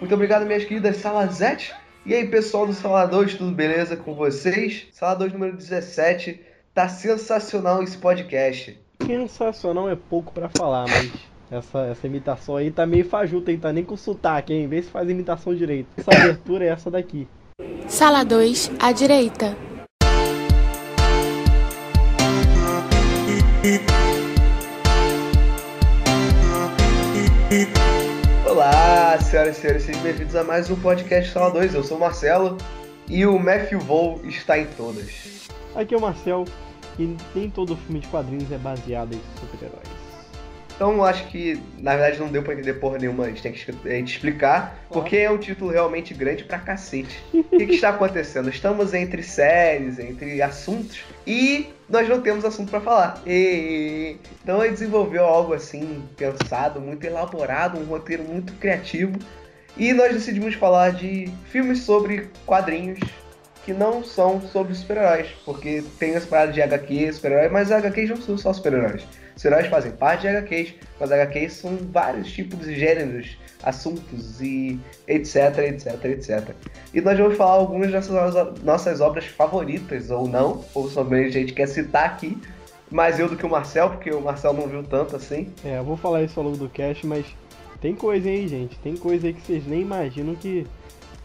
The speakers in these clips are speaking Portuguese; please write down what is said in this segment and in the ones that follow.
Muito obrigado, minhas queridas Salazete. E aí, pessoal do Sala 2, tudo beleza com vocês? Sala 2 número 17. Tá sensacional esse podcast. Sensacional é pouco pra falar, mas essa, essa imitação aí tá meio fajuta, hein? Tá nem com sotaque, hein? Vê se faz imitação direito. Essa abertura é essa daqui. Sala 2, à direita. Olá, senhoras e senhores, sejam bem-vindos a mais um podcast Sala 2. Eu sou o Marcelo e o Matthew Vou está em todas. Aqui é o Marcel e nem todo filme de quadrinhos é baseado em super-heróis. Então acho que, na verdade, não deu pra entender porra nenhuma. A gente tem que a gente explicar, porque é um título realmente grande pra cacete. O que, que está acontecendo? Estamos entre séries, entre assuntos, e nós não temos assunto pra falar. E... Então ele desenvolveu algo assim, pensado, muito elaborado, um roteiro muito criativo. E nós decidimos falar de filmes sobre quadrinhos que não são sobre super-heróis. Porque tem as paradas de HQ, super-herói, mas HQs não são só super-heróis. Os heróis fazem parte de HQs, mas HQs são vários tipos de gêneros, assuntos e etc, etc, etc. E nós vamos falar algumas dessas nossas obras favoritas, ou não, ou sobre a gente quer citar aqui, mais eu do que o Marcel, porque o Marcel não viu tanto assim. É, eu vou falar isso ao longo do cast, mas tem coisa aí, gente. Tem coisa aí que vocês nem imaginam que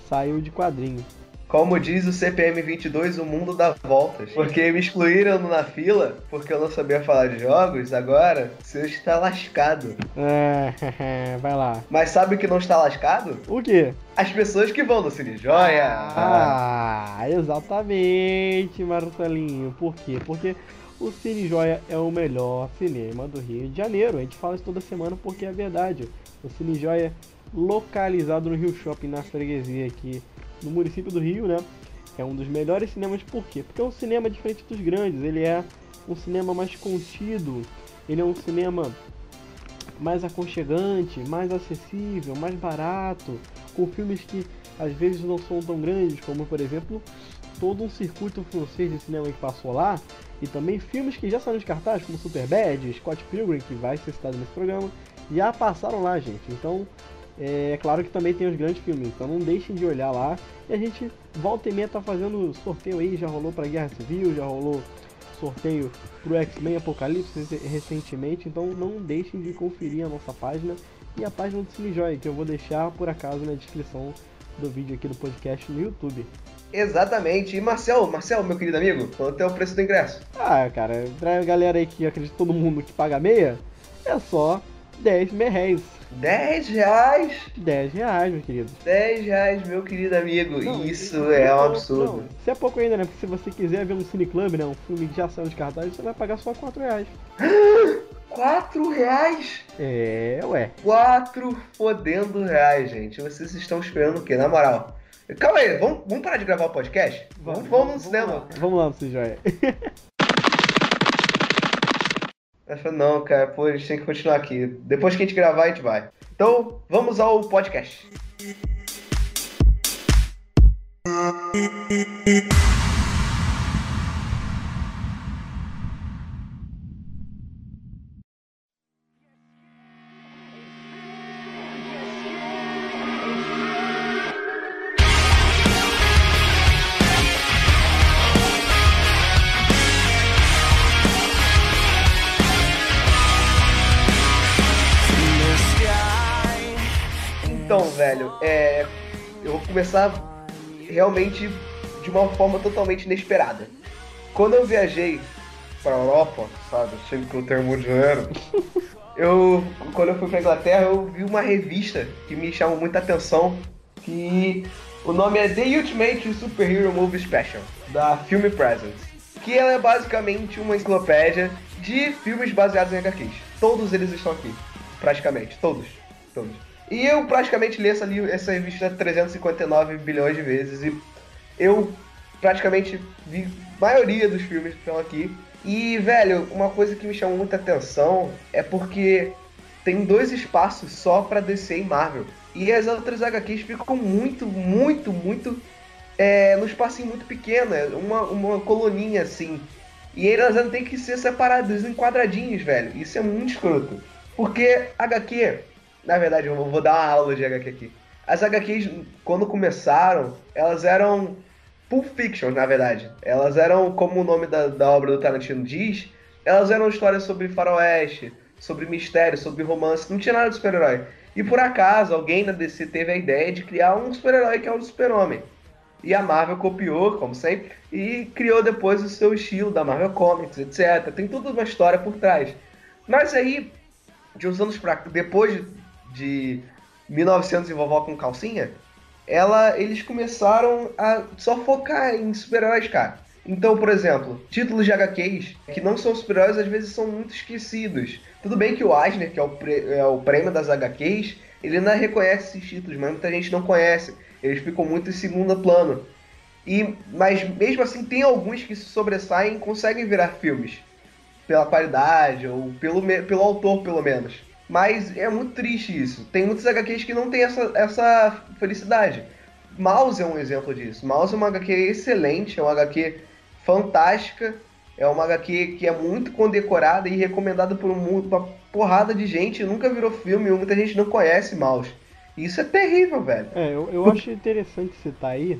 saiu de quadrinho. Como diz o CPM 22, o mundo dá voltas. Porque me excluíram na fila, porque eu não sabia falar de jogos, agora você está lascado. É, vai lá. Mas sabe o que não está lascado? O quê? As pessoas que vão no Cine Joia. Ah, exatamente, Marcelinho. Por quê? Porque o Cine Joia é o melhor cinema do Rio de Janeiro. A gente fala isso toda semana porque é verdade. O Cine Joia localizado no Rio Shopping, na freguesia aqui no município do Rio, né? É um dos melhores cinemas, por quê? Porque é um cinema diferente dos grandes, ele é um cinema mais contido, ele é um cinema mais aconchegante, mais acessível, mais barato, com filmes que às vezes não são tão grandes, como por exemplo todo um circuito francês de cinema que passou lá, e também filmes que já saíram de cartaz, como Superbad, Scott Pilgrim, que vai ser citado nesse programa, já passaram lá, gente. Então é, claro que também tem os grandes filmes, então não deixem de olhar lá. E a gente volta e meia tá fazendo sorteio aí, já rolou pra Guerra Civil, já rolou sorteio pro X-Men Apocalipse recentemente, então não deixem de conferir a nossa página e a página do Cinejoy, que eu vou deixar por acaso na descrição do vídeo aqui do podcast no YouTube. Exatamente. E Marcel, Marcel, meu querido amigo, quanto é o preço do ingresso? Ah, cara, pra galera aí que acredita todo mundo que paga meia, é só 10 reais. 10 reais? 10 reais, meu querido. 10 reais, meu querido amigo. Não, Isso não, é um absurdo. Não, isso é pouco ainda, né? Porque se você quiser ver um Cine Club, né? Um filme que já saiu de cartaz, você vai pagar só 4 reais. 4 reais? É, ué. 4 fodendo reais, gente. Vocês estão esperando o quê? Na moral. Calma aí, vamos, vamos parar de gravar o podcast? Vamos, vamos, vamos no cinema. Lá. Vamos lá no Joia. Ela falou, não, cara, pô, a gente tem que continuar aqui. Depois que a gente gravar, a gente vai. Então, vamos ao podcast. Começar realmente de uma forma totalmente inesperada. Quando eu viajei pra Europa, sabe, chego com o termo de janeiro, eu, quando eu fui pra Inglaterra, eu vi uma revista que me chamou muita atenção, que o nome é The Ultimate Superhero Movie Special, da Film Presents, que ela é basicamente uma enciclopédia de filmes baseados em HQs. Todos eles estão aqui, praticamente, todos, todos. E eu praticamente li essa, essa revista 359 bilhões de vezes. E eu praticamente vi a maioria dos filmes que estão aqui. E, velho, uma coisa que me chamou muita atenção é porque tem dois espaços só para DC e Marvel. E as outras HQs ficam muito, muito, muito. É, num espacinho muito pequeno, é uma, uma coluninha assim. E elas têm que ser separadas em quadradinhos, velho. Isso é muito escroto. Porque HQ na verdade, eu vou dar uma aula de HQ aqui. as HQs, quando começaram, elas eram Pulp Fiction, na verdade. Elas eram, como o nome da, da obra do Tarantino diz, elas eram histórias sobre faroeste, sobre mistério, sobre romance, não tinha nada de super-herói. E por acaso, alguém na DC teve a ideia de criar um super-herói que é o Super-Homem. E a Marvel copiou, como sempre, e criou depois o seu estilo da Marvel Comics, etc. Tem toda uma história por trás. Mas aí, de uns anos pra depois de 1900 e vovó com calcinha, ela, eles começaram a só focar em super-heróis, cara. Então, por exemplo, títulos de HQs que não são super-heróis às vezes são muito esquecidos. Tudo bem que o Eisner, que é o, é o prêmio das HQs, ele não reconhece esses títulos, mas muita gente não conhece. Eles ficam muito em segundo plano. E, mas mesmo assim tem alguns que se sobressaem e conseguem virar filmes. Pela qualidade, ou pelo, pelo autor, pelo menos. Mas é muito triste isso. Tem muitos HQs que não tem essa, essa felicidade. Mouse é um exemplo disso. Mouse é uma HQ excelente, é uma HQ fantástica. É uma HQ que é muito condecorada e recomendada por uma porrada de gente. Nunca virou filme, muita gente não conhece Mouse. Isso é terrível, velho. É, eu, eu acho interessante citar aí,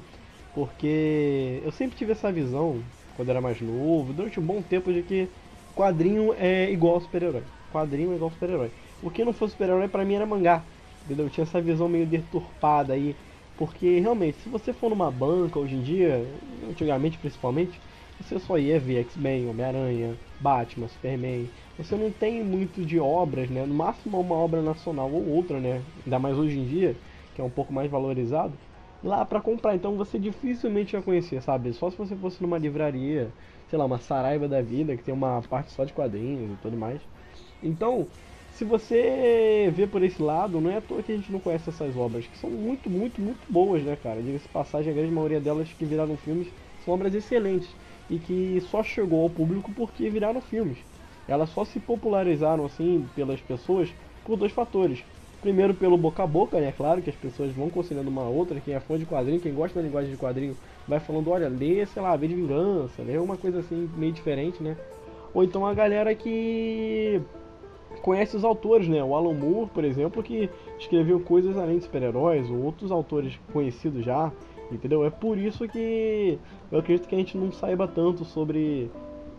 porque eu sempre tive essa visão, quando era mais novo, durante um bom tempo, de que quadrinho é igual super-herói. Quadrinho é igual super-herói. O que não fosse super-herói pra mim era mangá. Entendeu? Eu tinha essa visão meio deturpada aí. Porque realmente, se você for numa banca hoje em dia, antigamente principalmente, você só ia ver X-Men, Homem-Aranha, Batman, Superman. Você não tem muito de obras, né? No máximo uma obra nacional ou outra, né? Ainda mais hoje em dia, que é um pouco mais valorizado, lá para comprar. Então você dificilmente vai conhecer, sabe? Só se você fosse numa livraria, sei lá, uma Saraiva da vida, que tem uma parte só de quadrinhos e tudo mais. Então, se você vê por esse lado, não é à toa que a gente não conhece essas obras, que são muito, muito, muito boas, né, cara? Diga-se passagem, a grande maioria delas que viraram filmes são obras excelentes e que só chegou ao público porque viraram filmes. Elas só se popularizaram assim pelas pessoas por dois fatores. Primeiro pelo boca a boca, né? Claro que as pessoas vão considerando uma outra, quem é fã de quadrinho, quem gosta da linguagem de quadrinho, vai falando, olha, lê, sei lá, vê de vingança, lê uma coisa assim meio diferente, né? Ou então a galera que conhece os autores, né? O Alan Moore, por exemplo, que escreveu coisas além de super-heróis, ou outros autores conhecidos já, entendeu? É por isso que eu acredito que a gente não saiba tanto sobre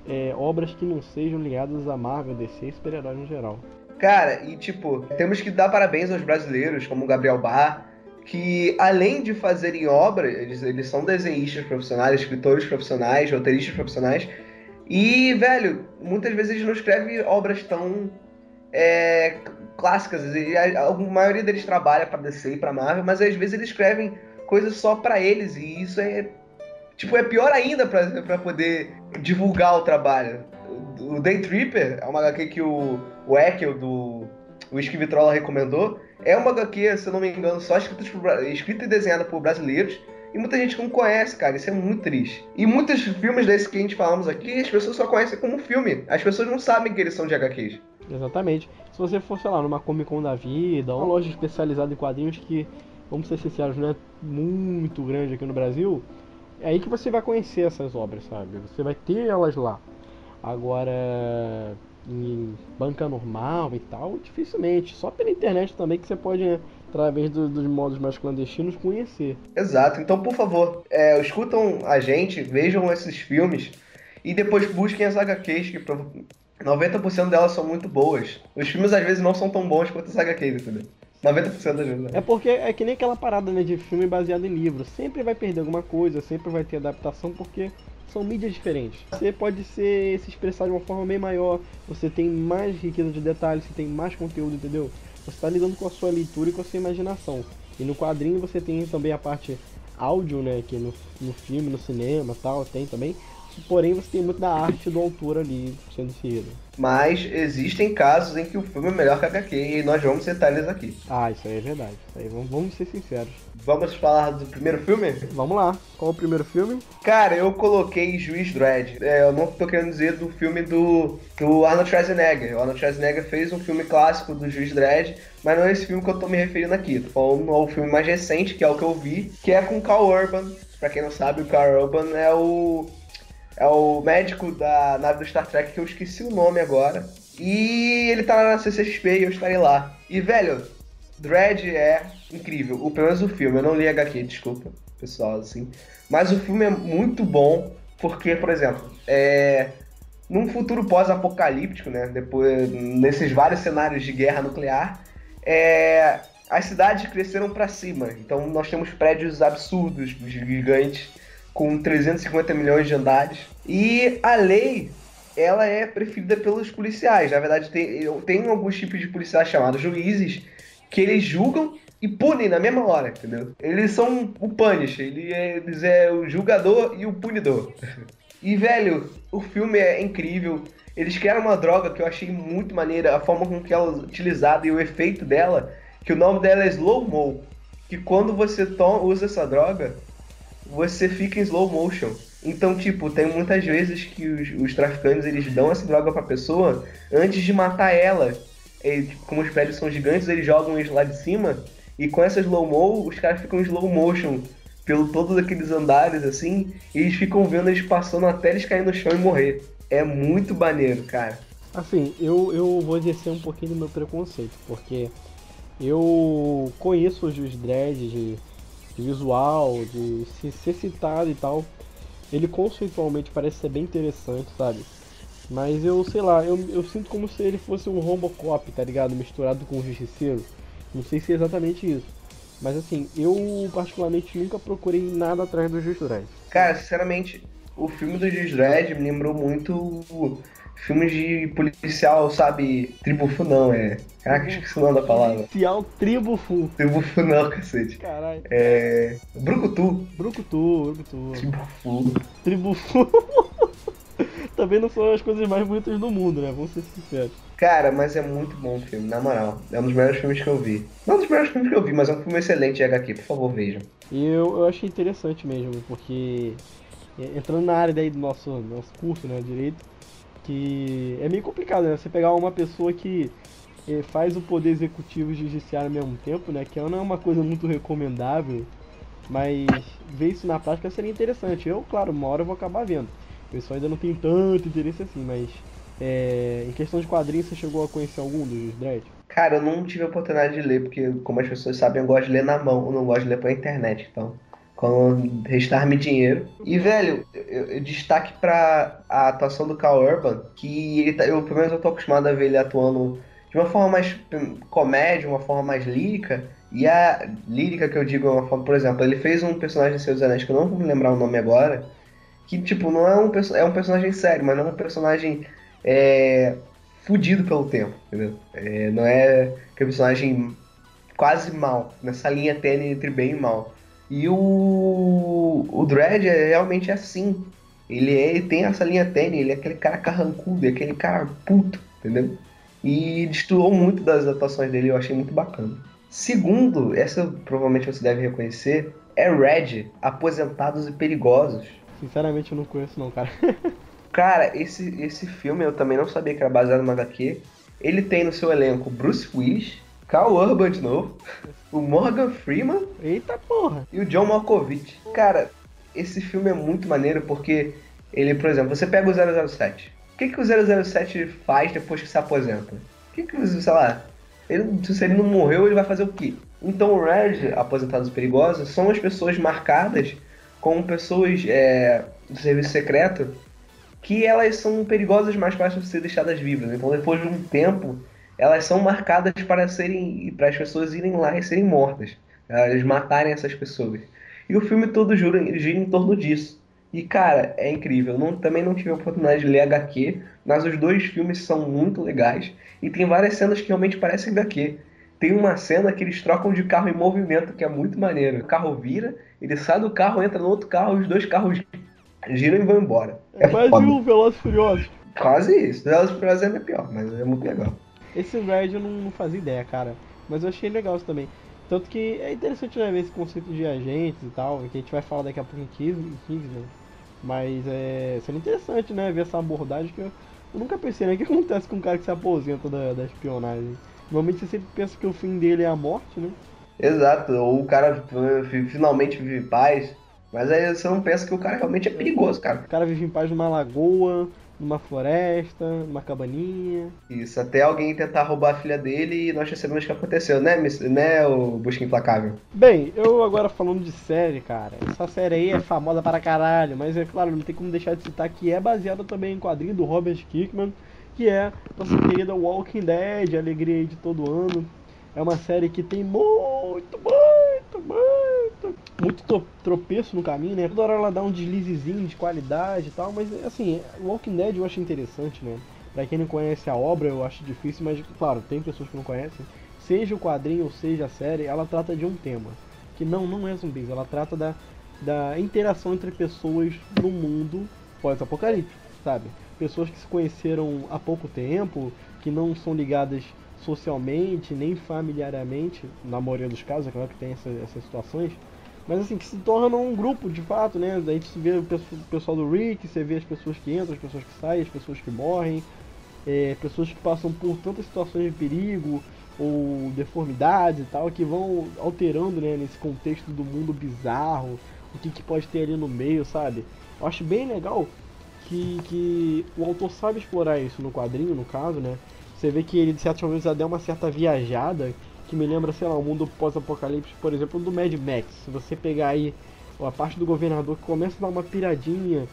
é, obras que não sejam ligadas a Marvel, DC e super-heróis no geral. Cara, e tipo, temos que dar parabéns aos brasileiros, como o Gabriel Barr, que além de fazerem obras, eles, eles são desenhistas profissionais, escritores profissionais, roteiristas profissionais, e, velho, muitas vezes não escrevem obras tão é, clássicas. A, a, maioria deles trabalha para DC e para Marvel, mas às vezes eles escrevem coisas só para eles e isso é tipo é pior ainda para poder divulgar o trabalho. O Day Tripper é uma HQ que o, o Ekel do Whisky Vitrola recomendou. É uma HQ, se eu não me engano, só escrita, tipo, escrita e desenhada por brasileiros. E muita gente não conhece, cara. Isso é muito triste. E muitos filmes desses que a gente falamos aqui, as pessoas só conhecem como filme. As pessoas não sabem que eles são de HQs. Exatamente. Se você for, sei lá, numa Comic Con da vida, uma loja especializada em quadrinhos que, vamos ser sinceros, não é muito grande aqui no Brasil, é aí que você vai conhecer essas obras, sabe? Você vai ter elas lá. Agora, em banca normal e tal, dificilmente. Só pela internet também que você pode, através do, dos modos mais clandestinos, conhecer. Exato. Então, por favor, é, escutam a gente, vejam esses filmes e depois busquem as HQs que 90% delas são muito boas. Os filmes às vezes não são tão bons quanto as HQs, entendeu? 90% das vezes. Né? É porque é que nem aquela parada né, de filme baseado em livro. Sempre vai perder alguma coisa, sempre vai ter adaptação, porque são mídias diferentes. Você pode ser, se expressar de uma forma bem maior, você tem mais riqueza de detalhes, você tem mais conteúdo, entendeu? Você está lidando com a sua leitura e com a sua imaginação. E no quadrinho você tem também a parte áudio, né? Que no, no filme, no cinema tal, tem também. Porém, você tem muito da arte do autor ali sendo inserido. Mas existem casos em que o filme é melhor que a HQ e nós vamos citar eles aqui. Ah, isso aí é verdade. Isso aí, vamos, vamos ser sinceros. Vamos falar do primeiro filme? Vamos lá. Qual o primeiro filme? Cara, eu coloquei Juiz Dredd. É, eu não tô querendo dizer do filme do, do Arnold Schwarzenegger. O Arnold Schwarzenegger fez um filme clássico do Juiz Dredd, mas não é esse filme que eu tô me referindo aqui. Tô falando ao filme mais recente, que é o que eu vi, que é com o Carl Urban. Pra quem não sabe, o Carl Urban é o é o médico da nave do Star Trek, que eu esqueci o nome agora. E ele tá na CCXP e eu estarei lá. E, velho, Dredd é incrível. O, pelo menos o filme, eu não li HQ, desculpa, pessoal, assim. Mas o filme é muito bom, porque, por exemplo, é, num futuro pós-apocalíptico, né? Depois, nesses vários cenários de guerra nuclear, é, as cidades cresceram para cima. Então nós temos prédios absurdos, gigantes, com 350 milhões de andares. E a lei, ela é preferida pelos policiais. Na verdade, tem, tem alguns tipos de policiais chamados juízes que eles julgam e punem na mesma hora, entendeu? Eles são o punish, ele é, eles é o julgador e o punidor. E, velho, o filme é incrível. Eles criaram uma droga que eu achei muito maneira, a forma com que ela é utilizada e o efeito dela, que o nome dela é Slow Mo. Que quando você usa essa droga, você fica em slow motion. Então, tipo, tem muitas vezes que os, os traficantes eles dão essa droga pra pessoa antes de matar ela. E, como os prédios são gigantes, eles jogam eles lá de cima e com essa slow mo, os caras ficam em slow motion pelo todos aqueles andares assim, e eles ficam vendo eles passando até eles caírem no chão e morrer. É muito maneiro, cara. Assim, eu, eu vou exercer um pouquinho do meu preconceito, porque eu conheço os dreads de visual, de se, ser citado e tal. Ele conceitualmente parece ser bem interessante, sabe? Mas eu, sei lá, eu, eu sinto como se ele fosse um Robocop, tá ligado? Misturado com um Justiceiro. Não sei se é exatamente isso. Mas assim, eu particularmente nunca procurei nada atrás do Just Dredd. Cara, sinceramente, o filme do Just Dredd me lembrou muito filmes de policial, sabe? Tribufu não, é. Caraca, esqueci o nome da palavra. Policial Tribufu. Tribufu não, cacete. Caralho. É. Brucutu. Brucutu, Brucutu. Tribufu. Tribufu. Também não são as coisas mais bonitas do mundo, né? Vamos ser sinceros. Cara, mas é muito bom o filme, na moral. É um dos melhores filmes que eu vi. Não um dos melhores filmes que eu vi, mas é um filme excelente de HQ, por favor, vejam. E eu, eu achei interessante mesmo, porque é, entrando na área daí do nosso, nosso curso, né, direito, que é meio complicado, né? Você pegar uma pessoa que é, faz o poder executivo e judiciário ao mesmo tempo, né? Que não é uma coisa muito recomendável, mas ver isso na prática seria interessante. Eu, claro, uma hora eu vou acabar vendo. O pessoal ainda não tem tanto interesse assim, mas é, em questão de quadrinhos, você chegou a conhecer algum dos Dredd? Cara, eu não tive a oportunidade de ler, porque, como as pessoas sabem, eu gosto de ler na mão, eu não gosto de ler pela internet, então. Quando restar-me dinheiro. E, velho, eu, eu destaque pra a atuação do Carl Urban, que ele tá, eu, pelo menos, eu tô acostumado a ver ele atuando de uma forma mais hum, comédia, uma forma mais lírica. E a lírica que eu digo é uma forma, por exemplo, ele fez um personagem de Seus Anéis, que eu não vou me lembrar o nome agora, que, tipo, não é um, é um personagem sério, mas não é um personagem é, fudido pelo tempo, entendeu? É, não é aquele personagem quase mal, nessa linha tênue entre bem e mal. E o, o Dredd é realmente assim. Ele, é, ele tem essa linha tênue, ele é aquele cara carrancudo, é aquele cara puto, entendeu? E destoou muito das atuações dele, eu achei muito bacana. Segundo, essa provavelmente você deve reconhecer, é Red, Aposentados e Perigosos. Sinceramente eu não conheço não, cara. Cara, esse, esse filme eu também não sabia que era baseado no HQ. Ele tem no seu elenco Bruce Willis, Carl Urban de novo, o Morgan Freeman. Eita porra! E o John Malkovich. Cara, esse filme é muito maneiro porque ele, por exemplo, você pega o 007. O que, que o 007 faz depois que se aposenta? O que, que sei lá, ele, se ele não morreu, ele vai fazer o quê? Então o Red, Aposentados Perigosos, são as pessoas marcadas como pessoas é, do serviço secreto que elas são perigosas mais para ser deixadas vivas. Então, depois de um tempo, elas são marcadas para serem para as pessoas irem lá e serem mortas, elas matarem essas pessoas. E o filme todo gira, gira em torno disso. E cara, é incrível. Não, também não tive a oportunidade de ler HQ, mas os dois filmes são muito legais e tem várias cenas que realmente parecem HQ. Tem uma cena que eles trocam de carro em movimento que é muito maneiro. O carro vira, ele sai do carro, entra no outro carro, os dois carros giram e vão embora. É, é quase foda. um Velozes Furiosos. Quase isso. Velozes Furiosos é pior, mas é muito legal. Esse Red eu não, não fazia ideia, cara. Mas eu achei legal isso também. Tanto que é interessante né, ver esse conceito de agentes e tal, que a gente vai falar daqui a pouco em Kingsman. Mas é, seria interessante, né, ver essa abordagem que eu, eu nunca pensei, né? O que acontece com um cara que se aposenta da, da espionagem? Normalmente você sempre pensa que o fim dele é a morte, né? Exato, ou o cara finalmente vive paz, mas aí você não pensa que o cara realmente é perigoso, cara. O cara vive em paz numa lagoa, numa floresta, numa cabaninha. Isso, até alguém tentar roubar a filha dele e nós já sabemos o que aconteceu, né, né, o Busca Implacável? Bem, eu agora falando de série, cara, essa série aí é famosa para caralho, mas é claro, não tem como deixar de citar que é baseada também em quadrinho do Robert Kirkman, que é nossa querida Walking Dead, alegria de todo ano. É uma série que tem muito, muito, muito, muito tropeço no caminho, né? Toda hora ela dá um deslizezinho de qualidade e tal, mas assim, Walking Dead eu acho interessante, né? Pra quem não conhece a obra, eu acho difícil, mas claro, tem pessoas que não conhecem. Seja o quadrinho ou seja a série, ela trata de um tema. Que não, não é zumbis, ela trata da, da interação entre pessoas no mundo pós-apocalíptico, sabe? Pessoas que se conheceram há pouco tempo, que não são ligadas socialmente, nem familiarmente, na maioria dos casos, é claro que tem essa, essas situações, mas assim, que se tornam um grupo de fato, né? Daí você vê o pessoal do Rick, você vê as pessoas que entram, as pessoas que saem, as pessoas que morrem, é, pessoas que passam por tantas situações de perigo ou deformidades e tal, que vão alterando né, nesse contexto do mundo bizarro, o que, que pode ter ali no meio, sabe? Eu acho bem legal que, que o autor sabe explorar isso no quadrinho, no caso, né? Você vê que ele, de certos momentos, já deu uma certa viajada que me lembra, sei lá, o mundo pós-apocalipse, por exemplo, do Mad Max. Se você pegar aí a parte do governador que começa a dar uma piradinha,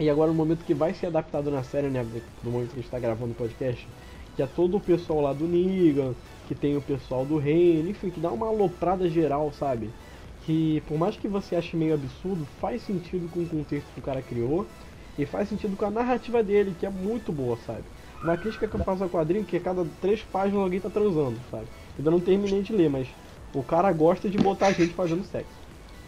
e agora no momento que vai ser adaptado na série, né, no momento que a gente está gravando o podcast, que é todo o pessoal lá do Negan, que tem o pessoal do reino, enfim, que dá uma aloprada geral, sabe? Que por mais que você ache meio absurdo, faz sentido com o contexto que o cara criou, e faz sentido com a narrativa dele, que é muito boa, sabe? Uma crítica que eu faço ao quadrinho que a cada três páginas alguém tá transando, sabe? Ainda não terminei de ler, mas o cara gosta de botar a gente fazendo sexo.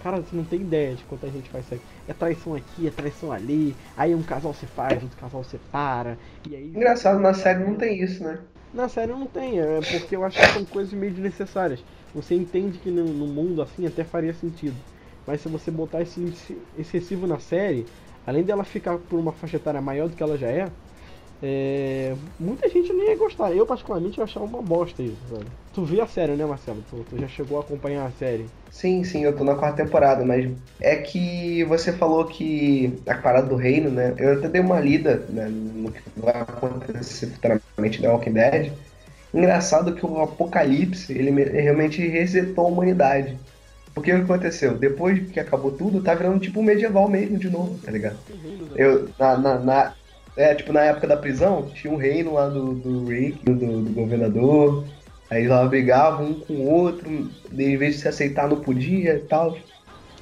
Cara, você não tem ideia de quanta gente faz sexo. É traição aqui, é traição ali. Aí um casal se faz, outro casal separa. E aí. Engraçado, na série não tem isso, né? Na série não tem, é porque eu acho que são coisas meio desnecessárias. Você entende que no, no mundo assim até faria sentido. Mas se você botar esse excessivo na série, além dela ficar por uma faixa etária maior do que ela já é, é, muita gente não ia gostar. Eu, particularmente, eu achava uma bosta isso, sabe? Tu viu a série, né, Marcelo? Tu, tu, já chegou a acompanhar a série? Sim, sim, eu tô na quarta temporada, mas é que você falou que a parada do reino, né? Eu até dei uma lida né, no que vai acontecer futuramente da Walking Dead. Engraçado que o Apocalipse, ele realmente resetou a humanidade. Porque o que aconteceu? Depois que acabou tudo, tá virando tipo medieval mesmo de novo, tá ligado? Eu, na, na, na é, tipo, na época da prisão, tinha um reino lá do, do Rick, do, do governador. Aí lá brigavam um com o outro, em vez de se aceitar não podia e tal.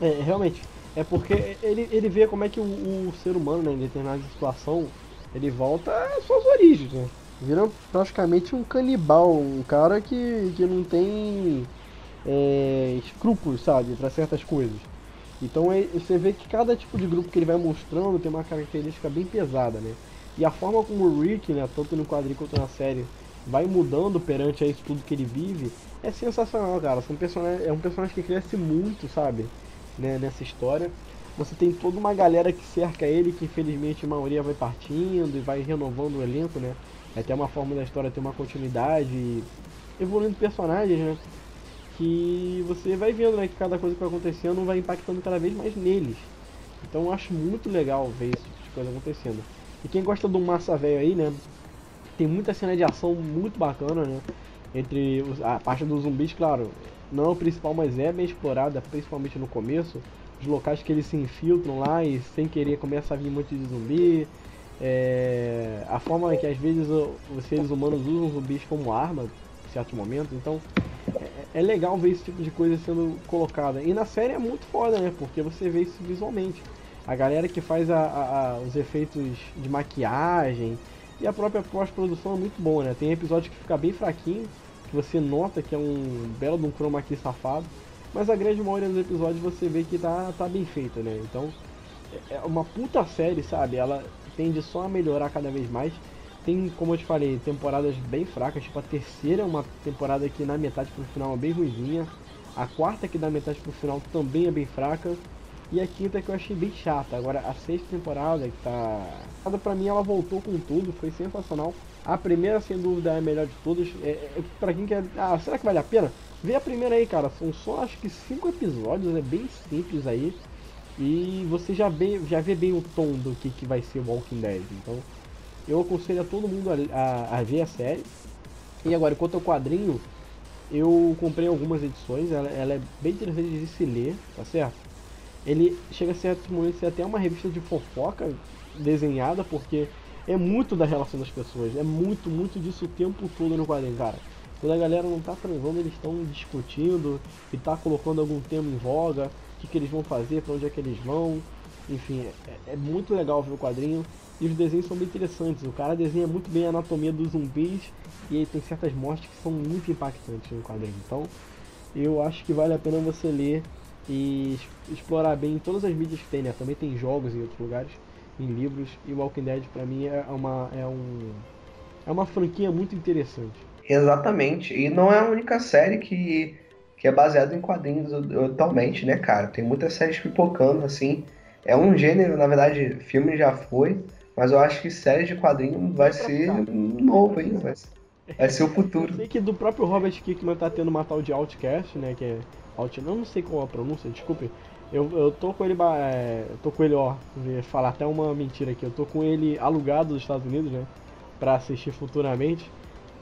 É, realmente. É porque ele, ele vê como é que o, o ser humano, né, em determinada situação, ele volta às suas origens, né? Vira praticamente um canibal, um cara que, que não tem é, escrúpulos, sabe, para certas coisas. Então é, você vê que cada tipo de grupo que ele vai mostrando tem uma característica bem pesada, né? E a forma como o Rick, né, tanto no quadrinho quanto na série, vai mudando perante a isso tudo que ele vive, é sensacional, cara. São personagens, é um personagem que cresce muito, sabe? Né, nessa história. Você tem toda uma galera que cerca ele, que infelizmente a maioria vai partindo e vai renovando o elenco, né? É até uma forma da história ter uma continuidade, evoluindo personagens, né? Que você vai vendo né, que cada coisa que vai acontecendo vai impactando cada vez mais neles. Então eu acho muito legal ver esse tipo de coisa acontecendo. E quem gosta do massa velho aí, né? Tem muita cena de ação muito bacana, né? Entre os, a parte dos zumbis, claro, não é o principal, mas é bem explorada, principalmente no começo. Os locais que eles se infiltram lá e sem querer começa a vir muito de zumbi. É, a forma que às vezes os seres humanos usam zumbis como arma em certos momentos. Então é, legal ver esse tipo de coisa sendo colocada. E na série é muito foda, né? Porque você vê isso visualmente. A galera que faz a, a, a, os efeitos de maquiagem e a própria pós-produção é muito boa, né? Tem episódio que fica bem fraquinho, que você nota que é um belo de um chroma key safado, mas a grande maioria dos episódios você vê que tá, tá bem feito, né? Então é, é uma puta série, sabe? Ela tende só a melhorar cada vez mais. Tem, como eu te falei, temporadas bem fracas, tipo a terceira é uma temporada que na metade pro final é bem ruizinha. A quarta que da metade pro final também é bem fraca. E a quinta que eu achei bem chata. Agora a sexta temporada que tá. Pra mim ela voltou com tudo, foi sensacional. A primeira, sem dúvida, é a melhor de todas. É, é, pra quem quer. Ah, será que vale a pena? Vê a primeira aí, cara. São só acho que cinco episódios, é bem simples aí. E você já, vê, já vê bem o tom do que, que vai ser Walking Dead. Então eu aconselho a todo mundo a, a, a ver a série. E agora, quanto ao quadrinho, eu comprei algumas edições, ela, ela, é bem interessante de se ler, tá certo? Ele chega a certos momentos até uma revista de fofoca desenhada, porque é muito da relação das pessoas, é muito, muito disso o tempo todo no quadrinho, cara. Quando a galera não tá transando, eles estão discutindo e tá colocando algum tema em voga, o que, que eles vão fazer, para onde é que eles vão. Enfim, é, é, muito legal ver o quadrinho e os desenhos são bem interessantes. O cara desenha muito bem a anatomia dos zumbis e aí tem certas mortes que são muito impactantes no quadrinho. Então, eu acho que vale a pena você ler e explorar bem todas as mídias que tem, né? Também tem jogos em outros lugares, em livros, e Walking Dead para mim é uma é um é uma franquia muito interessante. Exatamente. E não é a única série que, que é baseada em quadrinhos atualmente, né, cara? Tem muitas séries pipocando, assim. É um gênero, na verdade, filme já foi, mas eu acho que série de quadrinhos vai ser novo, hein? Vai ser, vai ser o futuro. Eu sei que do próprio Robert Kickman tá tendo uma tal de Outcast, né? Que é. Out, não, não sei qual a pronúncia, desculpe. Eu, eu tô com ele. É, eu tô com ele, ó. Vou falar até uma mentira aqui. Eu tô com ele alugado dos Estados Unidos, né? Pra assistir futuramente.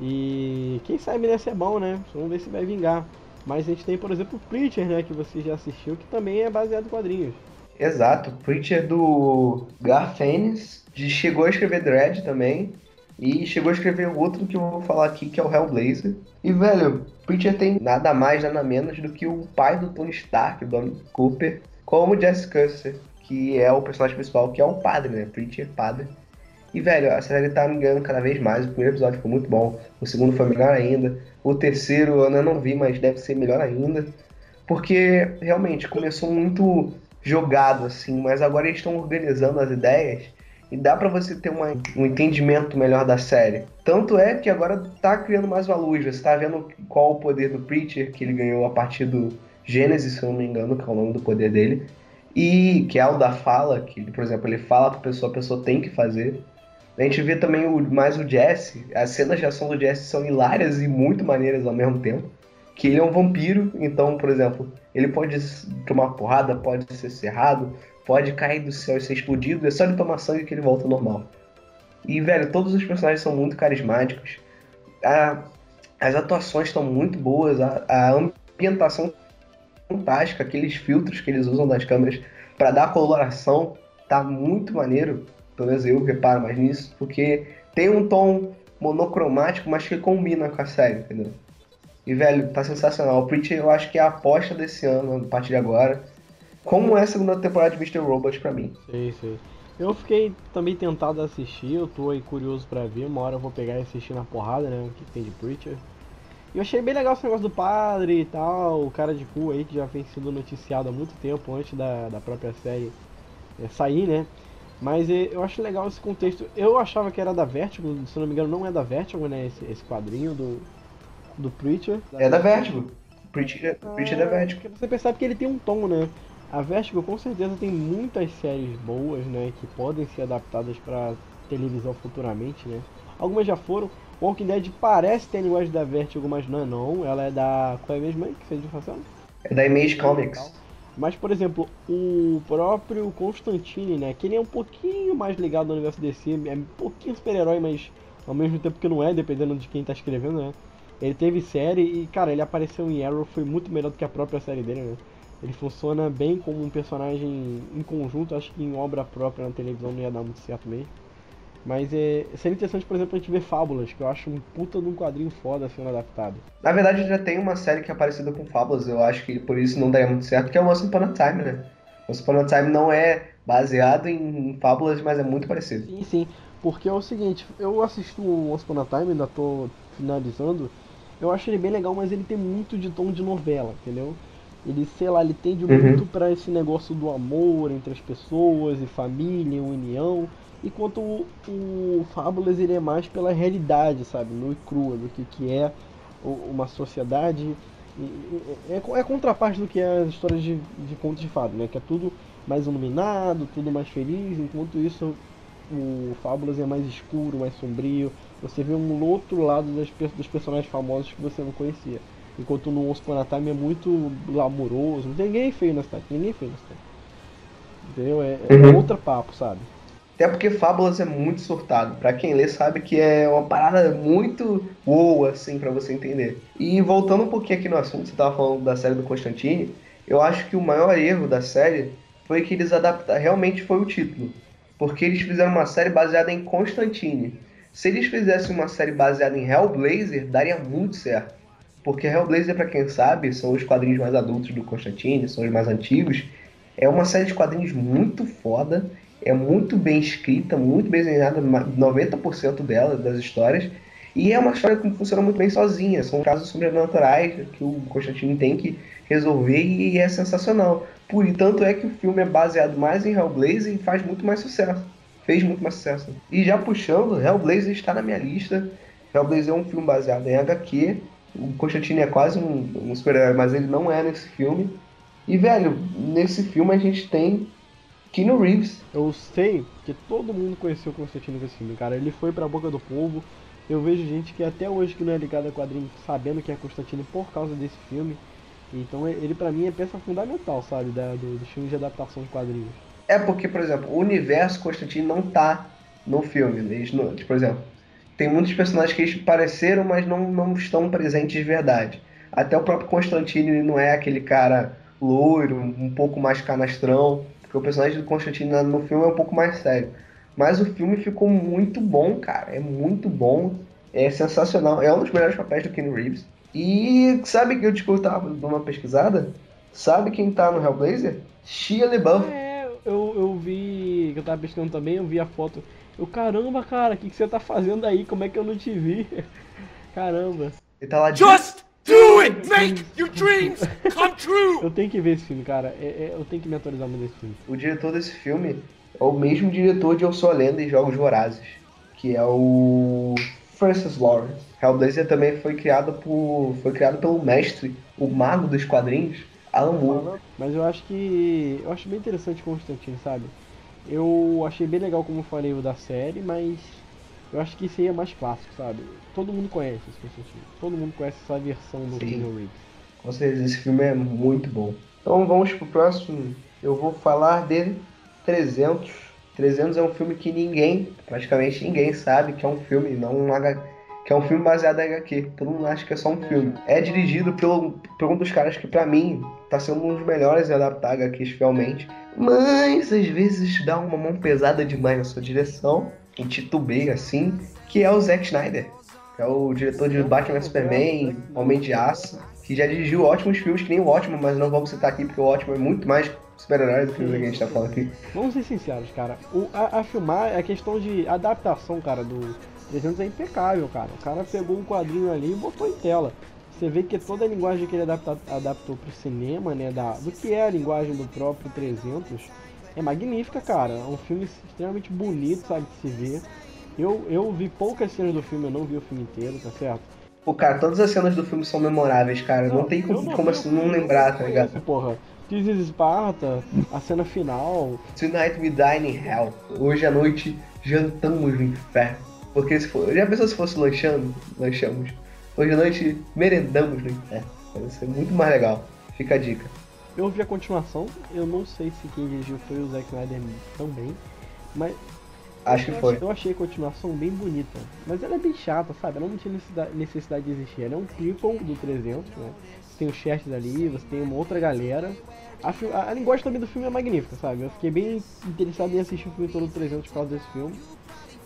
E quem sabe nesse é bom, né? Vamos ver se vai vingar. Mas a gente tem, por exemplo, o Preacher, né? Que você já assistiu, que também é baseado em quadrinhos. Exato, Preacher do Garfênis, chegou a escrever Dread também. E chegou a escrever outro que eu vou falar aqui, que é o Hellblazer. E, velho, Preacher tem nada mais, nada menos do que o pai do Tony Stark, Don Cooper, como Jesse Custer, que é o personagem principal, que é um padre, né? Preacher, padre. E, velho, a série tá me ganhando cada vez mais. O primeiro episódio foi muito bom, o segundo foi melhor ainda. O terceiro eu ainda não vi, mas deve ser melhor ainda. Porque, realmente, começou muito jogado, assim, mas agora eles estão organizando as ideias e dá para você ter uma, um entendimento melhor da série. Tanto é que agora tá criando mais uma luz. Você tá vendo qual o poder do Preacher que ele ganhou a partir do Gênesis, se eu não me engano, que é o nome do poder dele. E que é o da fala, que, por exemplo, ele fala pra pessoa, a pessoa tem que fazer. A gente vê também o, mais o Jesse. As cenas de ação do Jesse são hilárias e muito maneiras ao mesmo tempo. Que ele é um vampiro, então, por exemplo, ele pode tomar porrada, pode ser cerrado, pode cair do céu e ser explodido. É só ele tomar sangue que ele volta normal. E, velho, todos os personagens são muito carismáticos. A, as atuações estão muito boas. A, a ambientação fantástica. Aqueles filtros que eles usam das câmeras para dar coloração tá muito maneiro pelo menos eu reparo mais nisso, porque tem um tom monocromático, mas que combina com a série, entendeu? E, velho, tá sensacional. O Preacher eu acho que é a aposta desse ano, a partir de agora. Como é a segunda temporada de Mr. Robot pra mim. Sim, sim. Eu fiquei também tentado a assistir, eu tô aí curioso pra ver. Uma hora eu vou pegar e assistir na porrada, né? O que tem de Preacher. E eu achei bem legal esse negócio do padre e tal, o cara de cu aí que já vem sendo noticiado há muito tempo antes da, da própria série é, sair, né? Mas eu acho legal esse contexto. Eu achava que era da Vertigo, se não me engano, não é da Vertigo, né? Esse, esse quadrinho do, do Preacher. É da Vertigo. Preacher, Preacher é da Vertigo. Você percebe que ele tem um tom, né? A Vertigo com certeza tem muitas séries boas, né? Que podem ser adaptadas para televisão futuramente, né? Algumas já foram. Walking Dead parece ter a linguagem da Vertigo, mas não é não. Ela é da. Qual é mesmo aí que você está fazendo? É da Image Comics. Mas, por exemplo, o próprio Constantine, né? Que ele é um pouquinho mais ligado ao universo DC, é um pouquinho super-herói, mas ao mesmo tempo que não é, dependendo de quem tá escrevendo, né? Ele teve série e, cara, ele apareceu em Arrow, foi muito melhor do que a própria série dele, né? Ele funciona bem como um personagem em conjunto, acho que em obra própria na televisão não ia dar muito certo mesmo. Mas é, seria interessante, por exemplo, a gente ver Fábulas, que eu acho um puta de um quadrinho foda sendo adaptado. Na verdade, já tem uma série que é parecida com Fábulas, eu acho que por isso não daria muito certo, que é o Once Upon a Time, né? Once Upon a Time não é baseado em Fábulas, mas é muito parecido. Sim, sim. Porque é o seguinte, eu assisto o Once Upon a Time, ainda tô finalizando, eu acho ele bem legal, mas ele tem muito de tom de novela, entendeu? Ele, sei lá, ele tende uhum. muito para esse negócio do amor entre as pessoas e família, união enquanto o, o Fábulas ele é mais pela realidade, sabe, no e crua, do que, que é uma sociedade. É, é contraparte do que é as histórias de, de contos de fado, né? Que é tudo mais iluminado, tudo mais feliz, enquanto isso o Fábulas é mais escuro, mais sombrio. Você vê um outro lado das, dos personagens famosos que você não conhecia. Enquanto no Once Upon a Time é muito glamouroso. Não tem ninguém feio na cidade, ninguém feio na cidade. Entendeu? É, é Uhum. outro papo, sabe? Até porque Fábulas é muito surtado. Pra quem lê sabe que é uma parada muito boa, assim, pra você entender. E voltando um pouquinho aqui no assunto, você tava falando da série do Constantine, eu acho que o maior erro da série foi que eles adaptaram, realmente foi o título. Porque eles fizeram uma série baseada em Constantine. Se eles fizessem uma série baseada em Hellblazer, daria muito certo. Porque Hellblazer, pra quem sabe, são os quadrinhos mais adultos do Constantine, são os mais antigos. É uma série de quadrinhos muito foda, é muito bem escrita, muito bem desenhada, ma- 90% dela, das histórias. E é uma história que funciona muito bem sozinha. São casos sobrenaturais que o Constantine tem que resolver e é sensacional. Por tanto é que o filme é baseado mais em Hellblazer e faz muito mais sucesso. Fez muito mais sucesso. E já puxando, Hellblazer está na minha lista. Hellblazer é um filme baseado em HQ. O Constantine é quase um, um super-herói, mas ele não é nesse filme. E, velho, nesse filme a gente tem Keanu Reeves. Eu sei que todo mundo conheceu o Constantino com esse filme, cara. Ele foi pra boca do povo. Eu vejo gente que até hoje que não é ligada a quadrinho sabendo que é Constantino por causa desse filme. Então ele pra mim é peça fundamental, sabe, da, do, dos filmes de adaptação de quadrinhos. É porque, por exemplo, o universo Constantine não tá no filme. Eles não, tipo, por exemplo, tem muitos personagens que eles pareceram, mas não, não estão presentes de verdade. Até o próprio Constantine não é aquele cara loiro, um pouco mais canastrão. Porque o personagem do Constantine no filme é um pouco mais sério. Mas o filme ficou muito bom, cara. É muito bom. É sensacional. É um dos melhores papéis do Keanu Reeves. E sabe que eu tipo, eu tava dando uma pesquisada? Sabe quem tá no Hellblazer? Shia LaBeouf. É, eu, eu vi, que eu tava pesquisando também, eu vi a foto. Eu, caramba, cara, o que, que você tá fazendo aí? Como é que eu não te vi? Caramba. Ele tá lá de... Just do it! Make your dreams come true! Eu tenho que ver esse filme, cara. É- é- eu tenho que me atualizar muito desse filme. O diretor desse filme é o mesmo diretor de Eu Sou a Lenda e Jogos Vorazes, que é o Francis Lawrence. Hellblazer também foi criado por foi criado pelo mestre, o mago dos quadrinhos, Alan Moore. Mas eu acho que. Eu acho bem interessante Constantine, sabe? Eu achei bem legal como eu falei o da série, mas eu acho que esse aí é mais clássico, sabe? Todo mundo conhece esse Constantine. Todo mundo conhece essa versão do. Keanu Reeves. Com certeza esse filme é muito bom. Então vamos pro próximo. Eu vou falar de 300. 300 é um filme que ninguém, praticamente ninguém sabe que é um filme, não um H, que é um filme baseado em HQ. Todo mundo acha que é só um filme. É dirigido pelo, por um dos caras que pra mim tá sendo um dos melhores em adaptar HQs fielmente. Mas às vezes dá uma mão pesada demais na sua direção e titubeia assim, que é o Zack Snyder. que É o diretor de Batman Superman, Homem de Aço, que já dirigiu ótimos filmes, que nem o Ótimo, mas não vamos citar aqui porque o Ótimo é muito mais super-herói do que o que a gente tá falando aqui. Vamos ser sinceros, cara. O, a, a filmar, a questão de adaptação, cara, do 300 é impecável, cara. O cara pegou um quadrinho ali e botou em tela. Você vê que toda a linguagem que ele adapta, adaptou pro cinema, né, da, do que é a linguagem do próprio 300, é magnífica, cara. É um filme extremamente bonito, sabe, de se ver. Eu, eu vi poucas cenas do filme, eu não vi o filme inteiro, tá certo? Pô, cara, todas as cenas do filme são memoráveis, cara. Não, tem eu como, não como o assim não lembrar, tá ligado? Porra, This is Sparta, a cena final, Tonight we dine in hell. Hoje à noite jantamos no inferno. Porque se for. Já pensou se fosse lanchando? Lanchamos. Hoje à noite merendamos no inferno. Vai ser muito mais legal. Fica a dica. Eu vi a continuação, eu não sei se quem dirigiu foi o Zack Snyder também, mas Acho que eu foi. ach- Eu achei a continuação bem bonita, mas ela é bem chata, sabe? Ela não tinha necessidade, necessidade de existir. Ela é um prequel do 300, né? Você tem o Chester ali, você tem uma outra galera. A, a- a linguagem também do filme é magnífica, sabe? Eu fiquei bem interessado em assistir o filme todo do 300 por causa desse filme.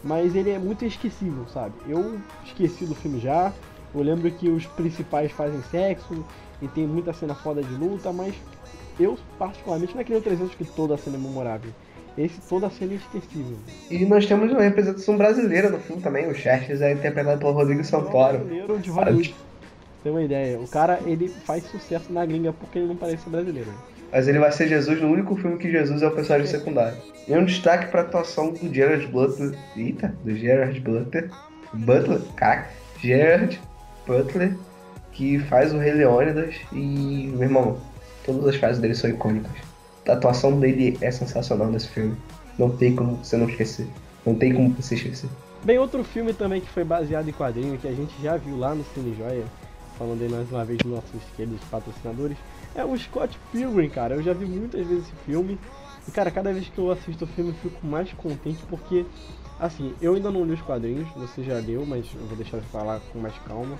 Mas ele é muito esquecível, sabe? Eu esqueci do filme já. Eu lembro que os principais fazem sexo e tem muita cena foda de luta, mas eu, particularmente, não é que nem o 300 que toda a cena é memorável. Esse, toda a cena é esquecível. E nós temos uma representação brasileira no filme também. O Xerxes é interpretado pelo Rodrigo Santoro. brasileiro de Hollywood. Tem uma ideia. O cara, ele faz sucesso na gringa porque ele não parece brasileiro. Mas ele vai ser Jesus no único filme que Jesus é o personagem secundário. E um destaque pra atuação do Gerard Butler. Eita, do Gerard Butler. Butler? Caraca. Gerard Butler, que faz o Rei Leônidas. E, meu irmão, todas as frases dele são icônicas. A atuação dele é sensacional nesse filme. Não tem como você não esquecer. Não tem como você esquecer. Bem, outro filme também que foi baseado em quadrinho, que a gente já viu lá no Cine Joia, falando aí mais uma vez dos nossos queridos patrocinadores, é o Scott Pilgrim, cara. Eu já vi muitas vezes esse filme. E cara, cada vez que eu assisto o filme eu fico mais contente porque, assim, eu ainda não li os quadrinhos, você já leu, mas eu vou deixar de falar com mais calma.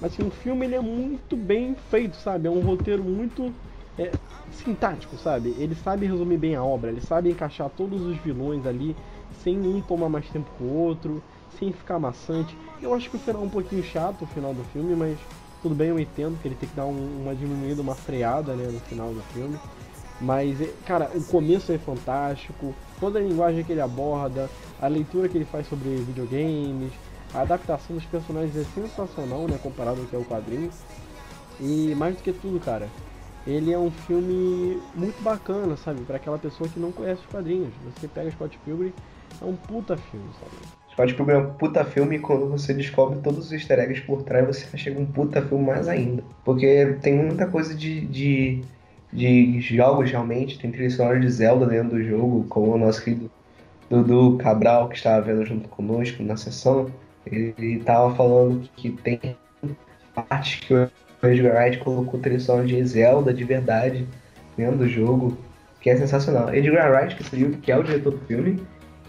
Mas assim, o filme ele é muito bem feito, sabe? É um roteiro muito é, sintático, sabe? Ele sabe resumir bem a obra, ele sabe encaixar todos os vilões ali, sem um tomar mais tempo que o outro, sem ficar maçante. Eu acho que o final é um pouquinho chato, o final do filme, mas tudo bem, eu entendo que ele tem que dar um, uma diminuída, uma freada né, no final do filme. Mas, é, cara, o começo é fantástico, toda a linguagem que ele aborda, a leitura que ele faz sobre videogames, a adaptação dos personagens é sensacional, né, comparado ao que é o quadrinho. E mais do que tudo, cara, ele é um filme muito bacana, sabe? Para aquela pessoa que não conhece os quadrinhos. Você pega Scott Pilgrim, é um puta filme, sabe? Pilgrim é um puta filme quando você descobre todos os easter eggs por trás, você acha um puta filme mais ainda. Porque tem muita coisa de, de, de jogos realmente, tem trilha sonora de Zelda dentro do jogo, como o nosso querido Dudu Cabral, que estava vendo junto conosco na sessão, ele estava falando que tem partes que o Edgar Wright colocou trilha sonora de Zelda de verdade dentro do jogo, que é sensacional. Edgar Wright, que, seria, que é o diretor do filme,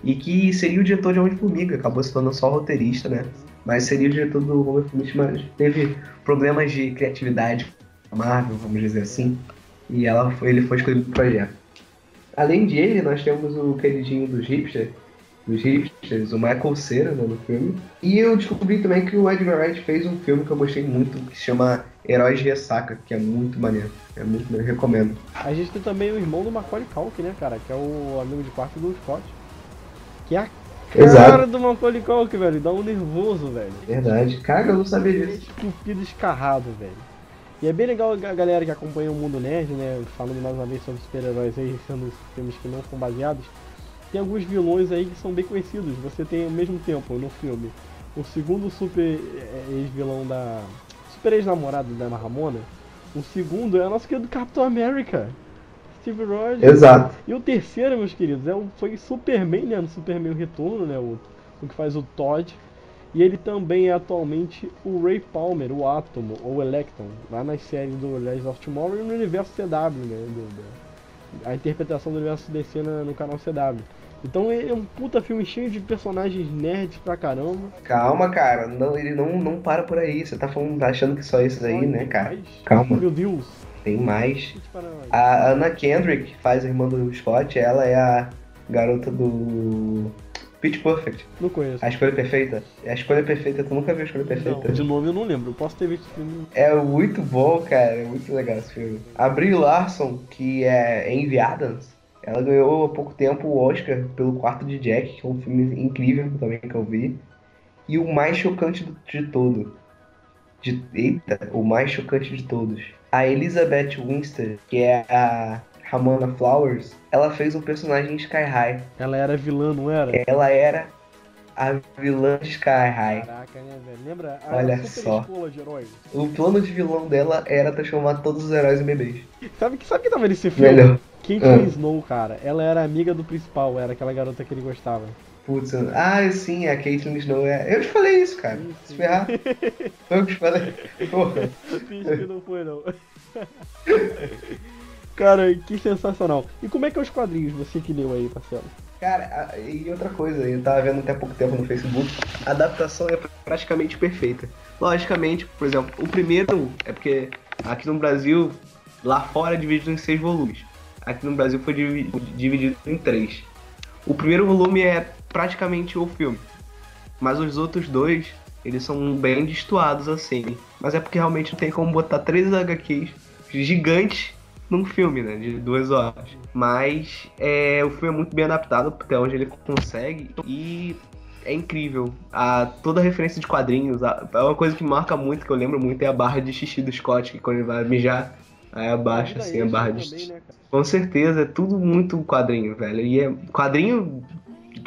e que seria o diretor de Homem-Formiga, acabou se tornando só roteirista, né? Mas seria o diretor do Homem-Formiga, mas teve problemas de criatividade Marvel, vamos dizer assim, e ela foi, ele foi escolhido pro projeto. Além de ele, nós temos o queridinho dos hipsters, dos hipsters, o Michael Cera né, no filme. E eu descobri também que o Edgar Wright fez um filme que eu gostei muito, que se chama Heróis de Ressaca, que é muito maneiro. É muito maneiro, recomendo. A gente tem também o irmão do Macaulay Culkin, né, cara? Que é o amigo de quarto do Scott. Que é a cara Exato. do Macaulay Culkin, velho. Dá um nervoso, velho. Verdade. Cara, eu não sabia é disso. Esculpido, escarrado, velho. E é bem legal a galera que acompanha o Mundo Nerd, né? Falando mais uma vez sobre super-heróis aí, sendo filmes que não são baseados. Tem alguns vilões aí que são bem conhecidos. Você tem ao mesmo tempo no filme o segundo super eh, ex-vilão da. Super ex-namorado da Ramona. O segundo é o nosso querido Capitão América. Steve Rogers. Exato. E o terceiro, meus queridos, é o, foi Superman, né? No Superman Retorno, né? O, o que faz o Todd. E ele também é atualmente o Ray Palmer, o Átomo, ou Electron, lá nas séries do Legends of Tomorrow e no universo CW, né? do- do- a interpretação do universo DC na- no canal CW. Então ele é um puta filme cheio de personagens nerds pra caramba. Calma, cara. Não, ele não, não para por aí. Você tá falando, tá achando que só esses aí, né, cara? Calma. Meu Deus. Tem mais. A Anna Kendrick, que faz a irmã do Scott, ela é a garota do Pitch Perfect. Não conheço. A escolha perfeita. A escolha perfeita, tu nunca viu a escolha perfeita? Não, de nome eu não lembro. Eu posso ter visto filme. É muito bom, cara. É muito legal esse filme. A Brie Larson, que é em Adams, ela ganhou há pouco tempo o Oscar pelo Quarto de Jack, que é um filme incrível também que eu vi. E o mais chocante de todo. De, eita, o mais chocante de todos. A Elizabeth Winster, que é a Ramona Flowers, ela fez um personagem em Sky High. Ela era vilã, não era? Ela era a vilã de Sky High. Caraca, né, velho? Lembra? A Olha só. O plano de vilão dela era transformar todos os heróis em bebês. Sabe, que- sabe que tava nesse filme? Melhor. Kate Ah. Snow, cara. Ela era amiga do principal, era aquela garota que ele gostava. Putz, ah, sim, a Caitlyn Snow é. Eu te falei isso, cara. Sim, Se ferrar. Foi eu que te falei. Porra. Finge que não foi, não. Cara, que sensacional. E como é que é os quadrinhos, você que leu aí, Marcelo? Cara, e outra coisa, eu tava vendo até pouco tempo no Facebook, a adaptação é praticamente perfeita. Logicamente, por exemplo, o primeiro é porque aqui no Brasil, lá fora é dividido em seis volumes. Aqui no Brasil foi divi- dividido em três. O primeiro volume é praticamente o filme. Mas os outros dois, eles são bem destoados assim. Mas é porque realmente não tem como botar três HQs gigantes num filme, né? De duas horas. Mas é, o filme é muito bem adaptado até onde ele consegue e é incrível. A, toda a referência de quadrinhos, a, é uma coisa que marca muito, que eu lembro muito, é a barra de xixi do Scott, que quando ele vai mijar, aí abaixa assim a barra de também, xixi. né? Com certeza, é tudo muito quadrinho, velho. E é quadrinho,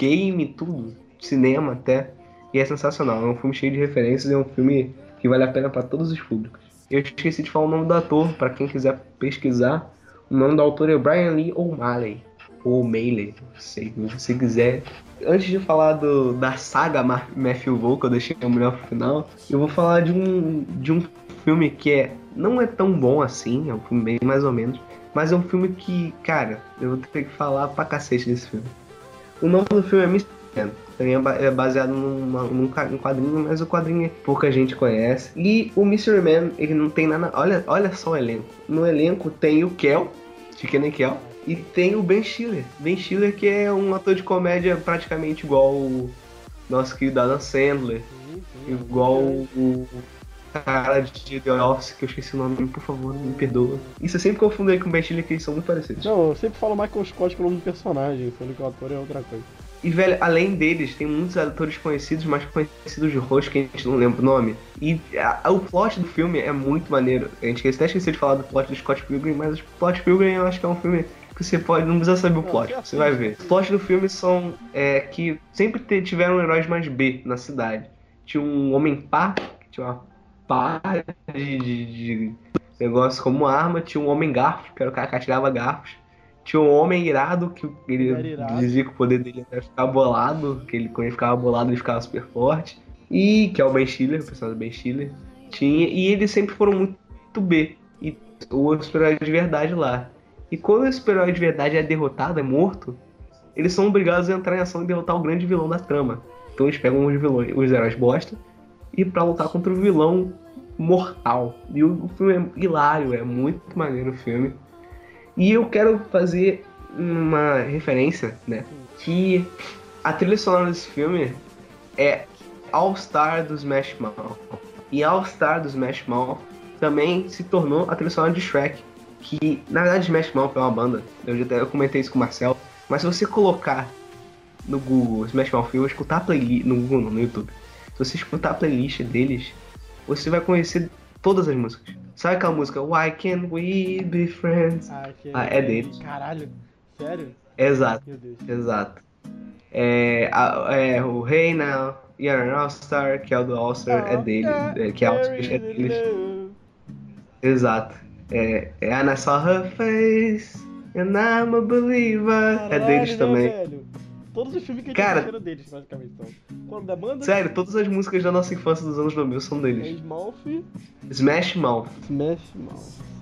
game, tudo, cinema até. E é sensacional. É um filme cheio de referências, é um filme que vale a pena pra todos os públicos. Eu esqueci de falar o nome do ator, pra quem quiser pesquisar. O nome do autor é Brian Lee O'Malley. Ou O'Malley, sei, se você quiser. Antes de falar do, da saga Matthew Vaughn, que eu deixei o melhor pro final, eu vou falar de um, de um filme que é, não é tão bom assim, é um filme bem mais ou menos, Mas é um filme que, cara, eu vou ter que falar pra cacete desse filme. O nome do filme é Mr. Man. Também é é baseado numa- num, quadrinho, mas o quadrinho pouca gente conhece. E o Mr. Man, ele não tem nada. Olha, olha só o elenco. No elenco tem o Kel, Kenan Kel, e tem o Ben Stiller. Ben Stiller, que é um ator de comédia praticamente igual o nosso querido Adam Sandler. Igual o cara de The Office, que eu esqueci o nome, por favor, me perdoa. Isso eu sempre confundo ele com o Ben Stiller, que eles são muito parecidos. Não, eu sempre falo Michael Scott pelo nome do personagem, sendo que o ator é outra coisa. E, velho, além deles, tem muitos atores conhecidos, mas conhecidos de rosto que a gente não lembra o nome. E a- a- o plot do filme é muito maneiro. A gente até esqueceu de falar do plot do Scott Pilgrim, mas o plot Pilgrim eu acho que é um filme que você pode, não precisa saber o plot, você vai ver. Os plots do filme são é, que sempre tiveram heróis mais B na cidade. Tinha um homem pá, que tinha uma pá de, de, de negócio como arma, tinha um homem garfo, que era o cara que atirava garfos. Tinha um homem irado, que ele dizia que o poder dele era ficar bolado, que ele, quando ele ficava bolado ele ficava super forte. E que é o Ben Stiller, o personagem do Ben Stiller. Tinha, e eles sempre foram muito B. E o super-herói de verdade lá. E quando o super-herói de verdade é derrotado, é morto, eles são obrigados a entrar em ação e derrotar o grande vilão da trama. Então eles pegam os vilões, os heróis bosta, e pra lutar contra o vilão mortal. E o, filme é hilário, é muito maneiro o filme. E eu quero fazer uma referência, né? Que a trilha sonora desse filme é All Star do Smash Mouth. E All Star do Smash Mouth também se tornou a trilha sonora de Shrek. Que na verdade Smash Mouth é uma banda. Eu já eu comentei isso com o Marcel. Mas se você colocar no Google Smash Mouth eu escutar a playlist. No Google, no YouTube. Se você escutar a playlist deles, você vai conhecer todas as músicas. Sabe aquela música Why Can't We Be Friends? Ah, que Ah, é deles. Caralho, sério? Exato. Meu Deus. Exato. É, é, o Hey Now, You're an All-Star, que é o do All-Star, é dele, é, que é, é deles. Exato. É, é And I saw her face, and I'm a believer, é deles né, também. velho? Todos os filmes que a gente Cara- deles, basicamente. Então. Quando da banda? Sério, todas as músicas da nossa infância dos anos 2000 são É deles. Smash Mouth. Smash Mouth.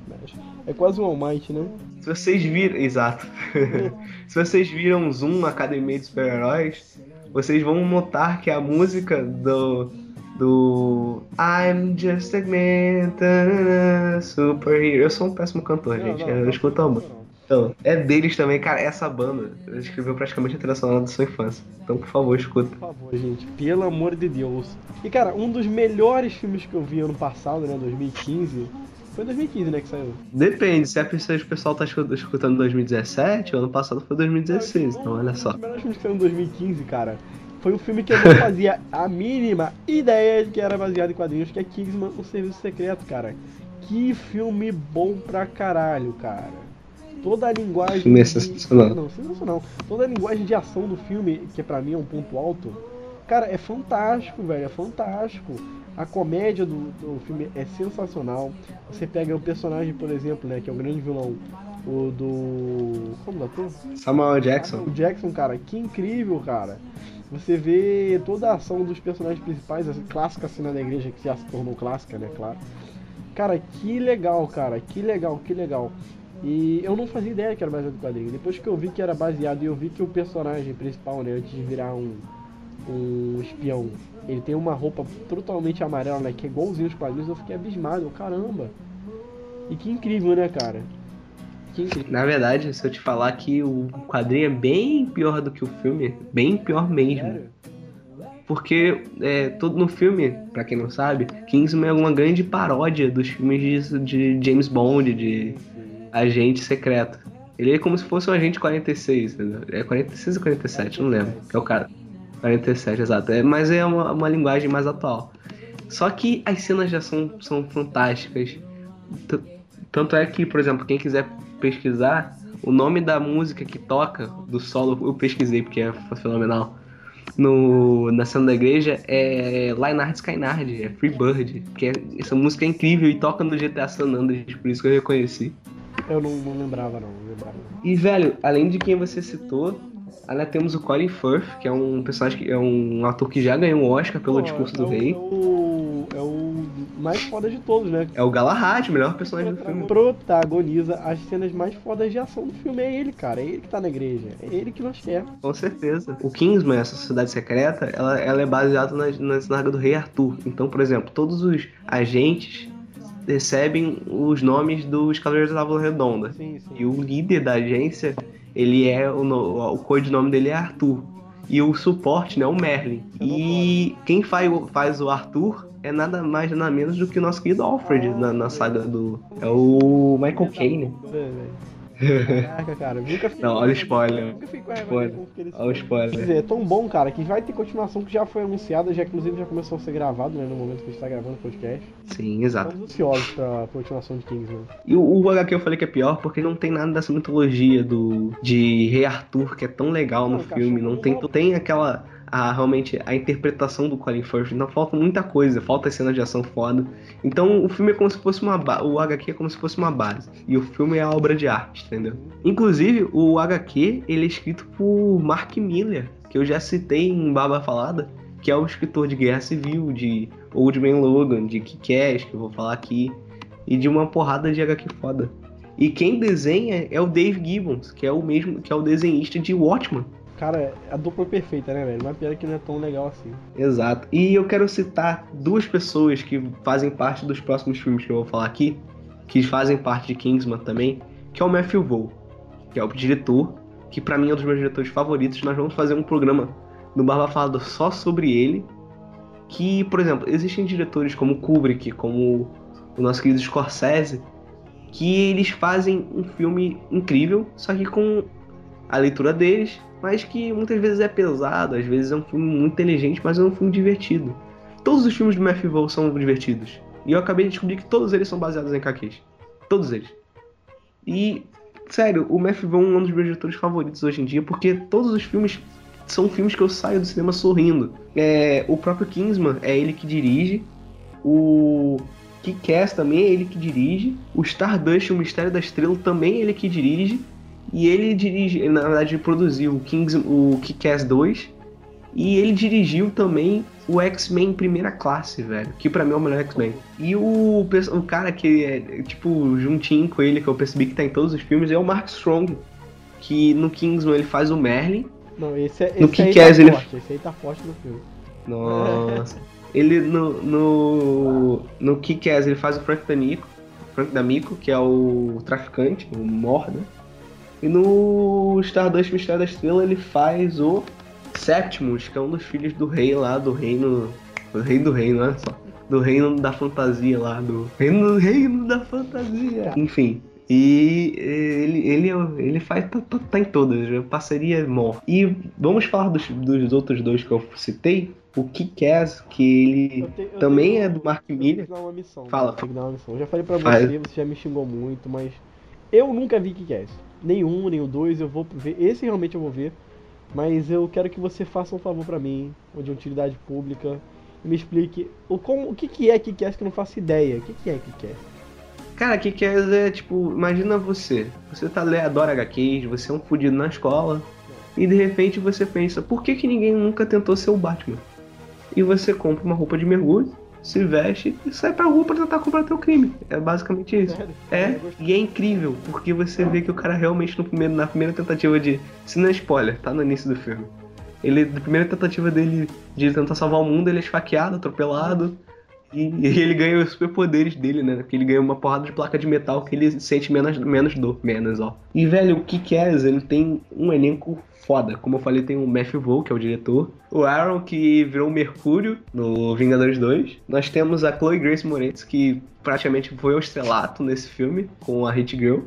Smash. É quase um All Might, né? Se vocês viram. Exato. Se vocês viram Zoom Academia de Super-Heróis, vocês vão notar que a música do. Do. I'm just a man, tanana, superhero. Eu sou um péssimo cantor, Não, gente. não, eu não, escuto a música. Então, é deles também, cara. Essa banda escreveu praticamente a trilha sonora da sua infância. Então, por favor, escuta. Por favor, gente, pelo amor de Deus. E cara, um dos melhores filmes que eu vi ano passado, né, 2015, foi 2015, né, que saiu. Depende, se a pessoa, o pessoal tá escu- escutando em 2017, o ano passado foi 2016, então olha só. Dos melhores filmes que saiu em 2015, cara, foi um filme que eu não fazia a mínima ideia de que era baseado em quadrinhos, que é Kingsman, o Serviço Secreto, cara. Que filme bom pra caralho, cara. Toda a linguagem. É de- sensacional. Não, sensacional. Toda a linguagem de ação do filme, que pra mim é um ponto alto, cara, é fantástico, velho. É fantástico. A comédia do, do filme é sensacional. Você pega o personagem, por exemplo, né, que é o grande vilão, o do. Como é ator? Samuel Jackson. O Jackson, cara, que incrível, cara. Você vê toda a ação dos personagens principais, a clássica cena da igreja que já se tornou clássica, né, claro. Cara, que legal, cara, que legal, que legal. E eu não fazia ideia que era baseado em quadrinho. Depois que eu vi que era baseado e eu vi que o personagem principal, né, antes de virar um, um espião, ele tem uma roupa totalmente amarela, né, que é igualzinho aos quadrinhos, eu fiquei abismado, caramba. E que incrível, né, cara? Que incrível. Na verdade, se eu te falar que o quadrinho é bem pior do que o filme, bem pior mesmo. Sério? Porque é, todo no filme, pra quem não sabe, Kingsman é uma grande paródia dos filmes de, de James Bond, de agente secreto. Ele é como se fosse um agente 46, entendeu? É 46 ou 47, não lembro. É o cara. 47, exato. É, mas é uma, uma linguagem mais atual. Só que as cenas já são, são fantásticas. T- Tanto é que, por exemplo, quem quiser pesquisar, o nome da música que toca, do solo, eu pesquisei porque é fenomenal. No, na cena da igreja é Lionard Skynard, é Free Bird, que é, essa música é incrível e toca no GTA San Andreas, por isso que eu reconheci. Eu não, não lembrava, não, não lembrava. E, velho, além de quem você citou, ainda temos o Colin Firth, que é um personagem que é um ator que já ganhou um Oscar pelo Pô, discurso é do o- rei. É o, é o mais foda de todos, né? É o Galahad, o melhor personagem do filme. Protagoniza as cenas mais fodas de ação do filme. É ele, cara. É ele que tá na igreja. É ele que nós quer. Com certeza. O Kingsman, essa sociedade secreta, ela, ela é baseada na, na do rei Arthur. Então, por exemplo, todos os agentes recebem os nomes dos Cavaleiros da Távola Redonda. Sim, sim. E o líder da agência, ele é o, no- o codinome dele é Arthur. E o suporte, né, é o Merlin. E quem faz, o- faz o Arthur é nada mais nada menos do que o nosso querido Alfred na, na saga do. É o Michael Caine. Caraca, cara. Nunca fiquei Não, olha o spoiler. Nunca fiquei com Spoiler. Olha o Quer spoiler. dizer, é tão bom, cara, que vai ter continuação que já foi anunciada, já inclusive já começou a ser gravado, né, no momento que a gente tá gravando o podcast. Sim, exato. Estamos ansiosos pra continuação de Kingsman. E o, o HQ eu falei que é pior porque não tem nada dessa mitologia do de Rei Arthur que é tão legal no Não, cara, filme. Não tem, tem aquela. A, realmente a interpretação do Colin Firth. Não falta muita coisa, falta cenas de ação foda. Então o filme é como se fosse uma o HQ é como se fosse uma base e o filme é a obra de arte, entendeu? Inclusive o HQ ele é escrito por Mark Miller, que eu já citei em Baba Falada, que é o escritor de Guerra Civil, de Old Man Logan, de Kick-Ass, que eu vou falar aqui, e de uma porrada de HQ foda. E quem desenha é o Dave Gibbons, que é o mesmo, que é o desenhista de Watchmen. Cara, a dupla perfeita, né, velho? Uma piada que não é tão legal assim. Exato. E eu quero citar duas pessoas que fazem parte dos próximos filmes que eu vou falar aqui, que fazem parte de Kingsman também, que é o Matthew Vaughn, que é o diretor, que pra mim é um dos meus diretores favoritos. Nós vamos fazer um programa no Barba Falado só sobre ele. Que, por exemplo, existem diretores como Kubrick, como o nosso querido Scorsese, que eles fazem um filme incrível, só que com a leitura deles, mas que muitas vezes é pesado, às vezes é um filme muito inteligente, mas é um filme divertido. Todos os filmes do Matthew Vaughn são divertidos. E eu acabei de descobrir que todos eles são baseados em caquês. Todos eles. E, sério, o Matthew Vaughn é um dos meus diretores favoritos hoje em dia, porque todos os filmes são filmes que eu saio do cinema sorrindo. É, o próprio Kingsman é ele que dirige. O Kick-Ass também é ele que dirige. O Stardust, o Mistério da Estrela, também é ele que dirige. E ele dirige, na verdade, ele produziu o, Kings, o Kick-Ass 2. E ele dirigiu também o X-Men Primeira Classe, velho. Que pra mim é o melhor X-Men. E o, o cara que é, tipo, juntinho com ele, que eu percebi que tá em todos os filmes, é o Mark Strong. Que no Kingsman ele faz o Merlin. Não, esse, é, No esse aí tá ele- forte. Esse aí tá forte no filme. Nossa. ele no. No, no Kick-Ass ele faz o Frank D'Amico. Frank D'Amico, que é o traficante, o Mor, né? E no Stardust Mistério da Estrela ele faz o Septimus, que é um dos filhos do rei lá, do reino. Do rei do reino, olha só. Do reino da fantasia lá, do. Reino, reino da fantasia! Enfim. E ele, ele, ele faz. Tá, tá- tá em todas, parceria mó. E vamos falar dos, dos outros dois que eu citei. O Kick-Ass, que ele Eu tenho- eu também tenho- é do Mark Miller. Fala. Eu já falei pra Faz. você, você já me xingou muito, mas eu nunca vi Kick-Ass. Nenhum, nem o dois, eu vou ver. Esse realmente eu vou ver. Mas eu quero que você faça um favor pra mim, ou de utilidade pública, e me explique o, como, o que, que é Kick-Ass que eu não faço ideia. O que, que é Kick-Ass? Cara, Kick-Ass é tipo, imagina você. Você tá adora HQs, você é um fudido na escola, e de repente você pensa, por que, que ninguém nunca tentou ser o Batman? E você compra uma roupa de mergulho, se veste e sai pra rua pra tentar combater o crime. É basicamente isso. Sério? É, e é incrível, porque você vê que o cara realmente no primeiro, na primeira tentativa de. Se não é spoiler, tá no início do filme. Ele, na primeira tentativa dele de tentar salvar o mundo, ele é esfaqueado, atropelado. E, e ele ganha os superpoderes dele, né? Que ele ganha uma porrada de placa de metal que ele sente menos, menos dor. Menos, ó. E, velho, o Kick-Ass, ele tem um elenco foda. Como eu falei, tem o Matthew Vaughn, que é o diretor. O Aaron, que virou o Mercúrio no Vingadores 2. Nós temos a Chloe Grace Moretz, que praticamente foi o estrelato nesse filme, com a Hit Girl.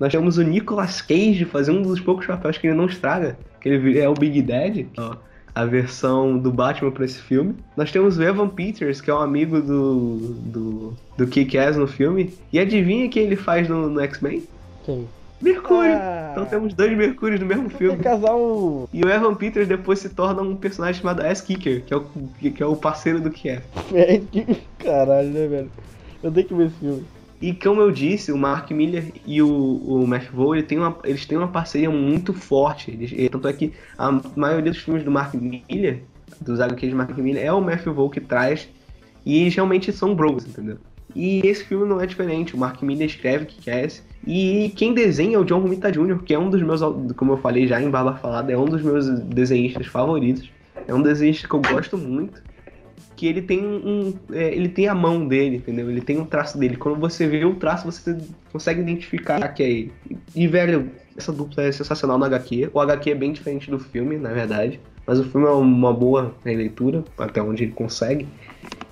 Nós temos o Nicolas Cage fazendo um dos poucos papéis que ele não estraga, que ele é o Big Dad, ó, a versão do Batman pra esse filme. Nós temos o Evan Peters, que é um amigo do, do, do Kick-Ass no filme. E adivinha quem ele faz no, no X-Men? Quem? Mercúrio! Ah. Então temos dois Mercúrios no mesmo É filme. casal. E o Evan Peters depois se torna um personagem chamado Ass Kicker, que é o, que é o parceiro do Kick-Ass. É, que- Caralho, né, velho? Eu tenho que ver esse filme. E como eu disse, o Mark Miller e o, o Vaughn, ele tem uma- eles têm uma parceria muito forte. Eles- tanto é que a maioria dos filmes do Mark Miller, dos HQs de Mark Miller, é o Vaughn que traz. E eles realmente são bros, entendeu? E esse filme não é diferente. O Mark Miller escreve que é esse. E quem desenha é o John Romita Jr., que é um dos meus, como eu falei já em Barba Falada, é um dos meus desenhistas favoritos. É um desenhista que eu gosto muito. Que ele tem um. É, ele tem a mão dele, entendeu? Ele tem um traço dele. Quando você vê o traço, você consegue identificar que é ele. E, velho, essa dupla é sensacional no HQ. O HQ é bem diferente do filme, na verdade. Mas o filme é uma boa releitura, até onde ele consegue.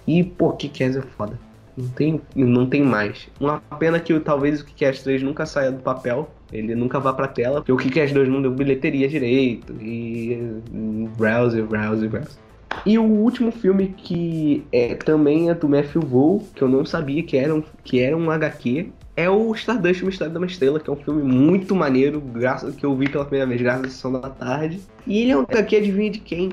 E, pô, Kes é foda. Não tem, não tem mais. Uma pena que talvez o Kick-Ass 3 nunca saia do papel. Ele nunca vá pra tela, porque o Kick-Ass 2 não deu bilheteria direito. E. browser, browser, browser. E o último filme que é, também é do Matthew Vaughn, que eu não sabia que era um, que era um HQ, é o Stardust, o Mistério de uma Estrela, que é um filme muito maneiro, graças, que eu vi pela primeira vez graças à sessão da tarde. E ele é um HQ, adivinha de quem?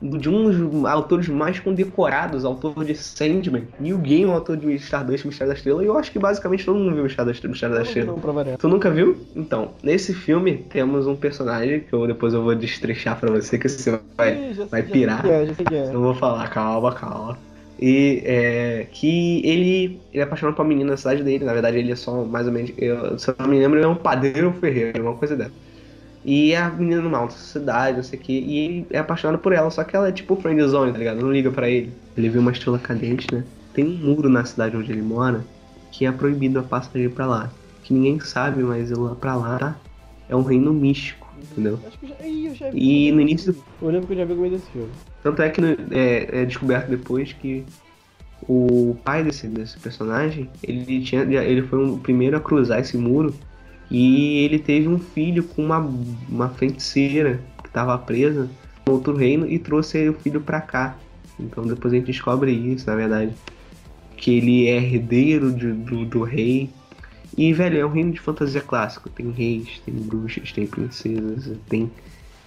De um dos autores mais condecorados, autor de Sandman. Neil Gaiman, autor de Stardust, Mistério da Estrela. E eu acho que basicamente todo mundo viu Mistério da, Mistério da Estrela. tu nunca viu? Então, nesse filme temos um personagem que eu depois eu vou destrechar pra você, que você vai, vai pirar. É, é. Não vou falar, calma, calma. E é, que ele, ele é apaixonado por uma menina na cidade dele. Na verdade, ele é só mais ou menos. Eu, se eu não me lembro, ele é um padeiro ferreiro, uma coisa dessa. E a menina numa alta sociedade, não sei o que, e ele é apaixonado por ela, só que ela é tipo friendzone, tá ligado? Não liga para ele. Ele viu uma estrela cadente, né? Tem um muro na cidade onde ele mora que é proibido a passagem para lá. Que ninguém sabe, mas lá pra lá tá? é um reino místico, entendeu? Acho que já, já vi. E no início. Eu lembro que eu já vi algum desse filme. Tanto é que é, é descoberto depois que o pai desse, desse personagem, ele, tinha, ele foi o primeiro a cruzar esse muro e ele teve um filho com uma, uma feiticeira que estava presa no outro reino e trouxe o filho para cá. Então depois a gente descobre isso, na verdade. Que ele é herdeiro de, do, do rei. E, velho, é um reino de fantasia clássico. Tem reis, tem bruxas, tem princesas, tem.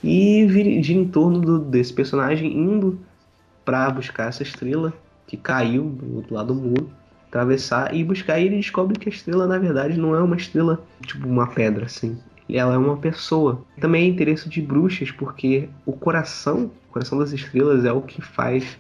E gira em torno do, desse personagem indo para buscar essa estrela que caiu do outro lado do muro atravessar e buscar. E ele descobre que a estrela, na verdade, não é uma estrela tipo uma pedra, assim. Ela é uma pessoa. Também é interesse de bruxas, porque o coração, o coração das estrelas é o que faz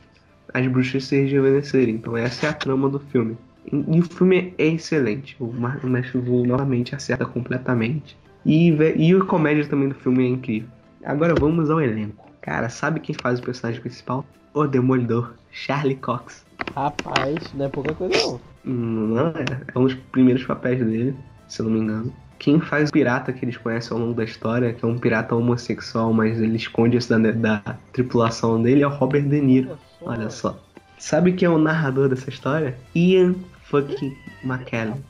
as bruxas se rejuvenescerem. Então essa é a trama do filme. E, o filme é excelente. O, Mestre Vu novamente acerta completamente. E, e a comédia também do filme é incrível. Agora vamos ao elenco. Cara, sabe quem faz o personagem principal? O Demolidor, Charlie Cox. Rapaz, não é pouca coisa não. Não, é. É um dos primeiros papéis dele, se eu não me engano. Quem faz o pirata que eles conhecem ao longo da história, que é um pirata homossexual, mas ele esconde isso da, da tripulação dele, é o Robert De Niro. Olha só. Sabe quem é o narrador dessa história? Ian fucking McKellen.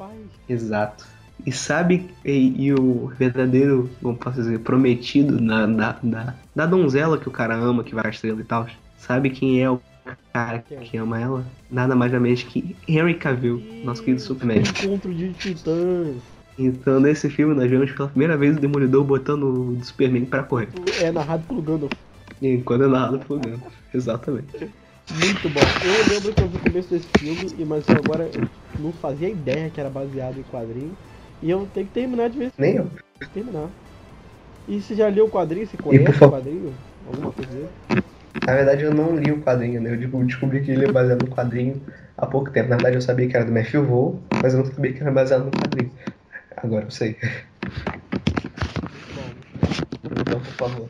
Exato. E sabe, e, e, o verdadeiro, como posso dizer, prometido da, da, da, da donzela que o cara ama, que vai a estrela e tal, sabe quem é o cara que ama ela, nada mais nada menos que Henry Cavill, nosso querido Superman. Encontro de titãs. Então, nesse filme, nós vemos pela primeira vez o Demolidor botando o Superman pra correr. É narrado pelo Gandalf. Enquanto é narrado pelo Gandalf, exatamente. Muito bom. Eu lembro que eu vi o começo desse filme, mas agora eu não fazia ideia que era baseado em quadrinho. E eu tenho que terminar de ver esse Nem eu. Terminar. E você já leu o quadrinho? Você conhece o quadrinho? Alguma coisa? Na verdade, eu não li o quadrinho, né? Eu descobri que ele é baseado no quadrinho há pouco tempo. Na verdade, eu sabia que era do Matthew Vaughn, mas eu não sabia que era baseado no quadrinho. Agora eu sei. Então, por favor,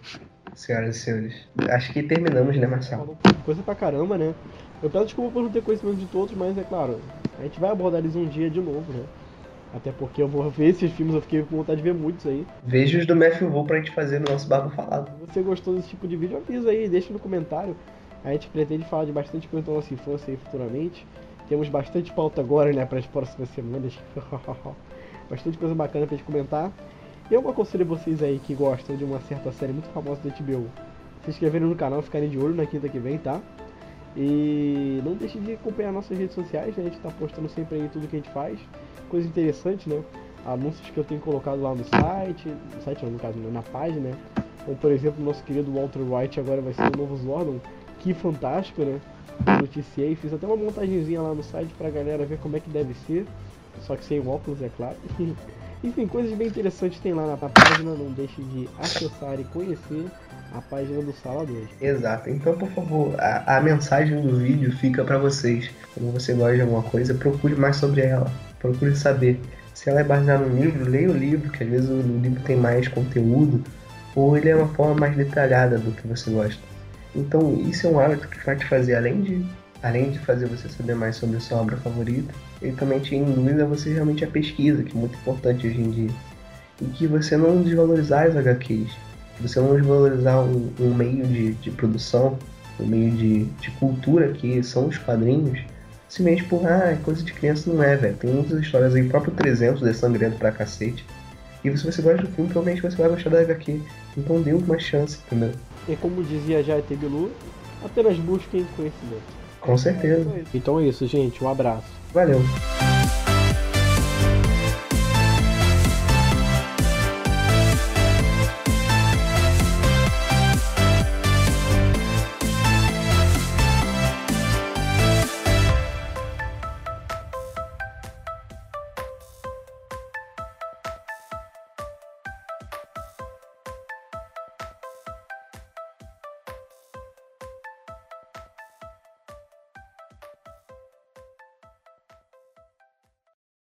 senhoras e senhores. Acho que terminamos, né, Marcelo? Coisa pra caramba, né? Eu peço desculpa por não ter conhecimento de todos, mas é claro, a gente vai abordar eles um dia de novo, né? Até porque eu vou ver esses filmes, eu fiquei com vontade de ver muitos aí. Veja os do Matthew Wu pra gente fazer no nosso Barba Falado. Se você gostou desse tipo de vídeo, avisa aí, deixa no comentário. A gente pretende falar de bastante coisa da nossa infância aí futuramente. Temos bastante pauta agora, né, para as próximas semanas. bastante coisa bacana pra gente comentar. E eu aconselho vocês aí que gostam de uma certa série muito famosa da HBO. Se inscreverem no canal, ficarem de olho na quinta que vem, tá? E não deixe de acompanhar nossas redes sociais, né? A gente tá postando sempre aí tudo que a gente faz coisa interessante, né? Anúncios que eu tenho colocado lá no site, no site no caso, na página, né? Como por exemplo, nosso querido Walter White agora vai ser o novo Zordon. Que fantástico, né? Noticiei, fiz até uma montagenzinha lá no site pra galera ver como é que deve ser. Só que sem óculos, é claro. Enfim, coisas bem interessantes tem lá na página, não deixe de acessar e conhecer. a página do Sala 2. Exato. Então, por favor, a, a mensagem do vídeo fica pra vocês. Quando você gosta de alguma coisa, procure mais sobre ela. Procure saber. Se ela é baseada no livro, leia o livro, que às vezes o livro tem mais conteúdo, ou ele é uma forma mais detalhada do que você gosta. Então, isso é um hábito que vai te fazer, além de, além de fazer você saber mais sobre a sua obra favorita, ele também te induz a você realmente a pesquisa, que é muito importante hoje em dia. E que você não desvalorizar as HQs, você não desvalorizar um, um meio de, de produção, um meio de, de cultura que são os quadrinhos, simplesmente por, ah, é coisa de criança não é, velho. Tem muitas histórias aí, o próprio 300 é sangrento pra cacete. E se você gosta do filme, provavelmente você vai gostar da HQ. Então dê uma chance, entendeu? E como dizia Jai Bilu, apenas busquem conhecimento. Com certeza. Então é isso, gente. Um abraço. Valeu.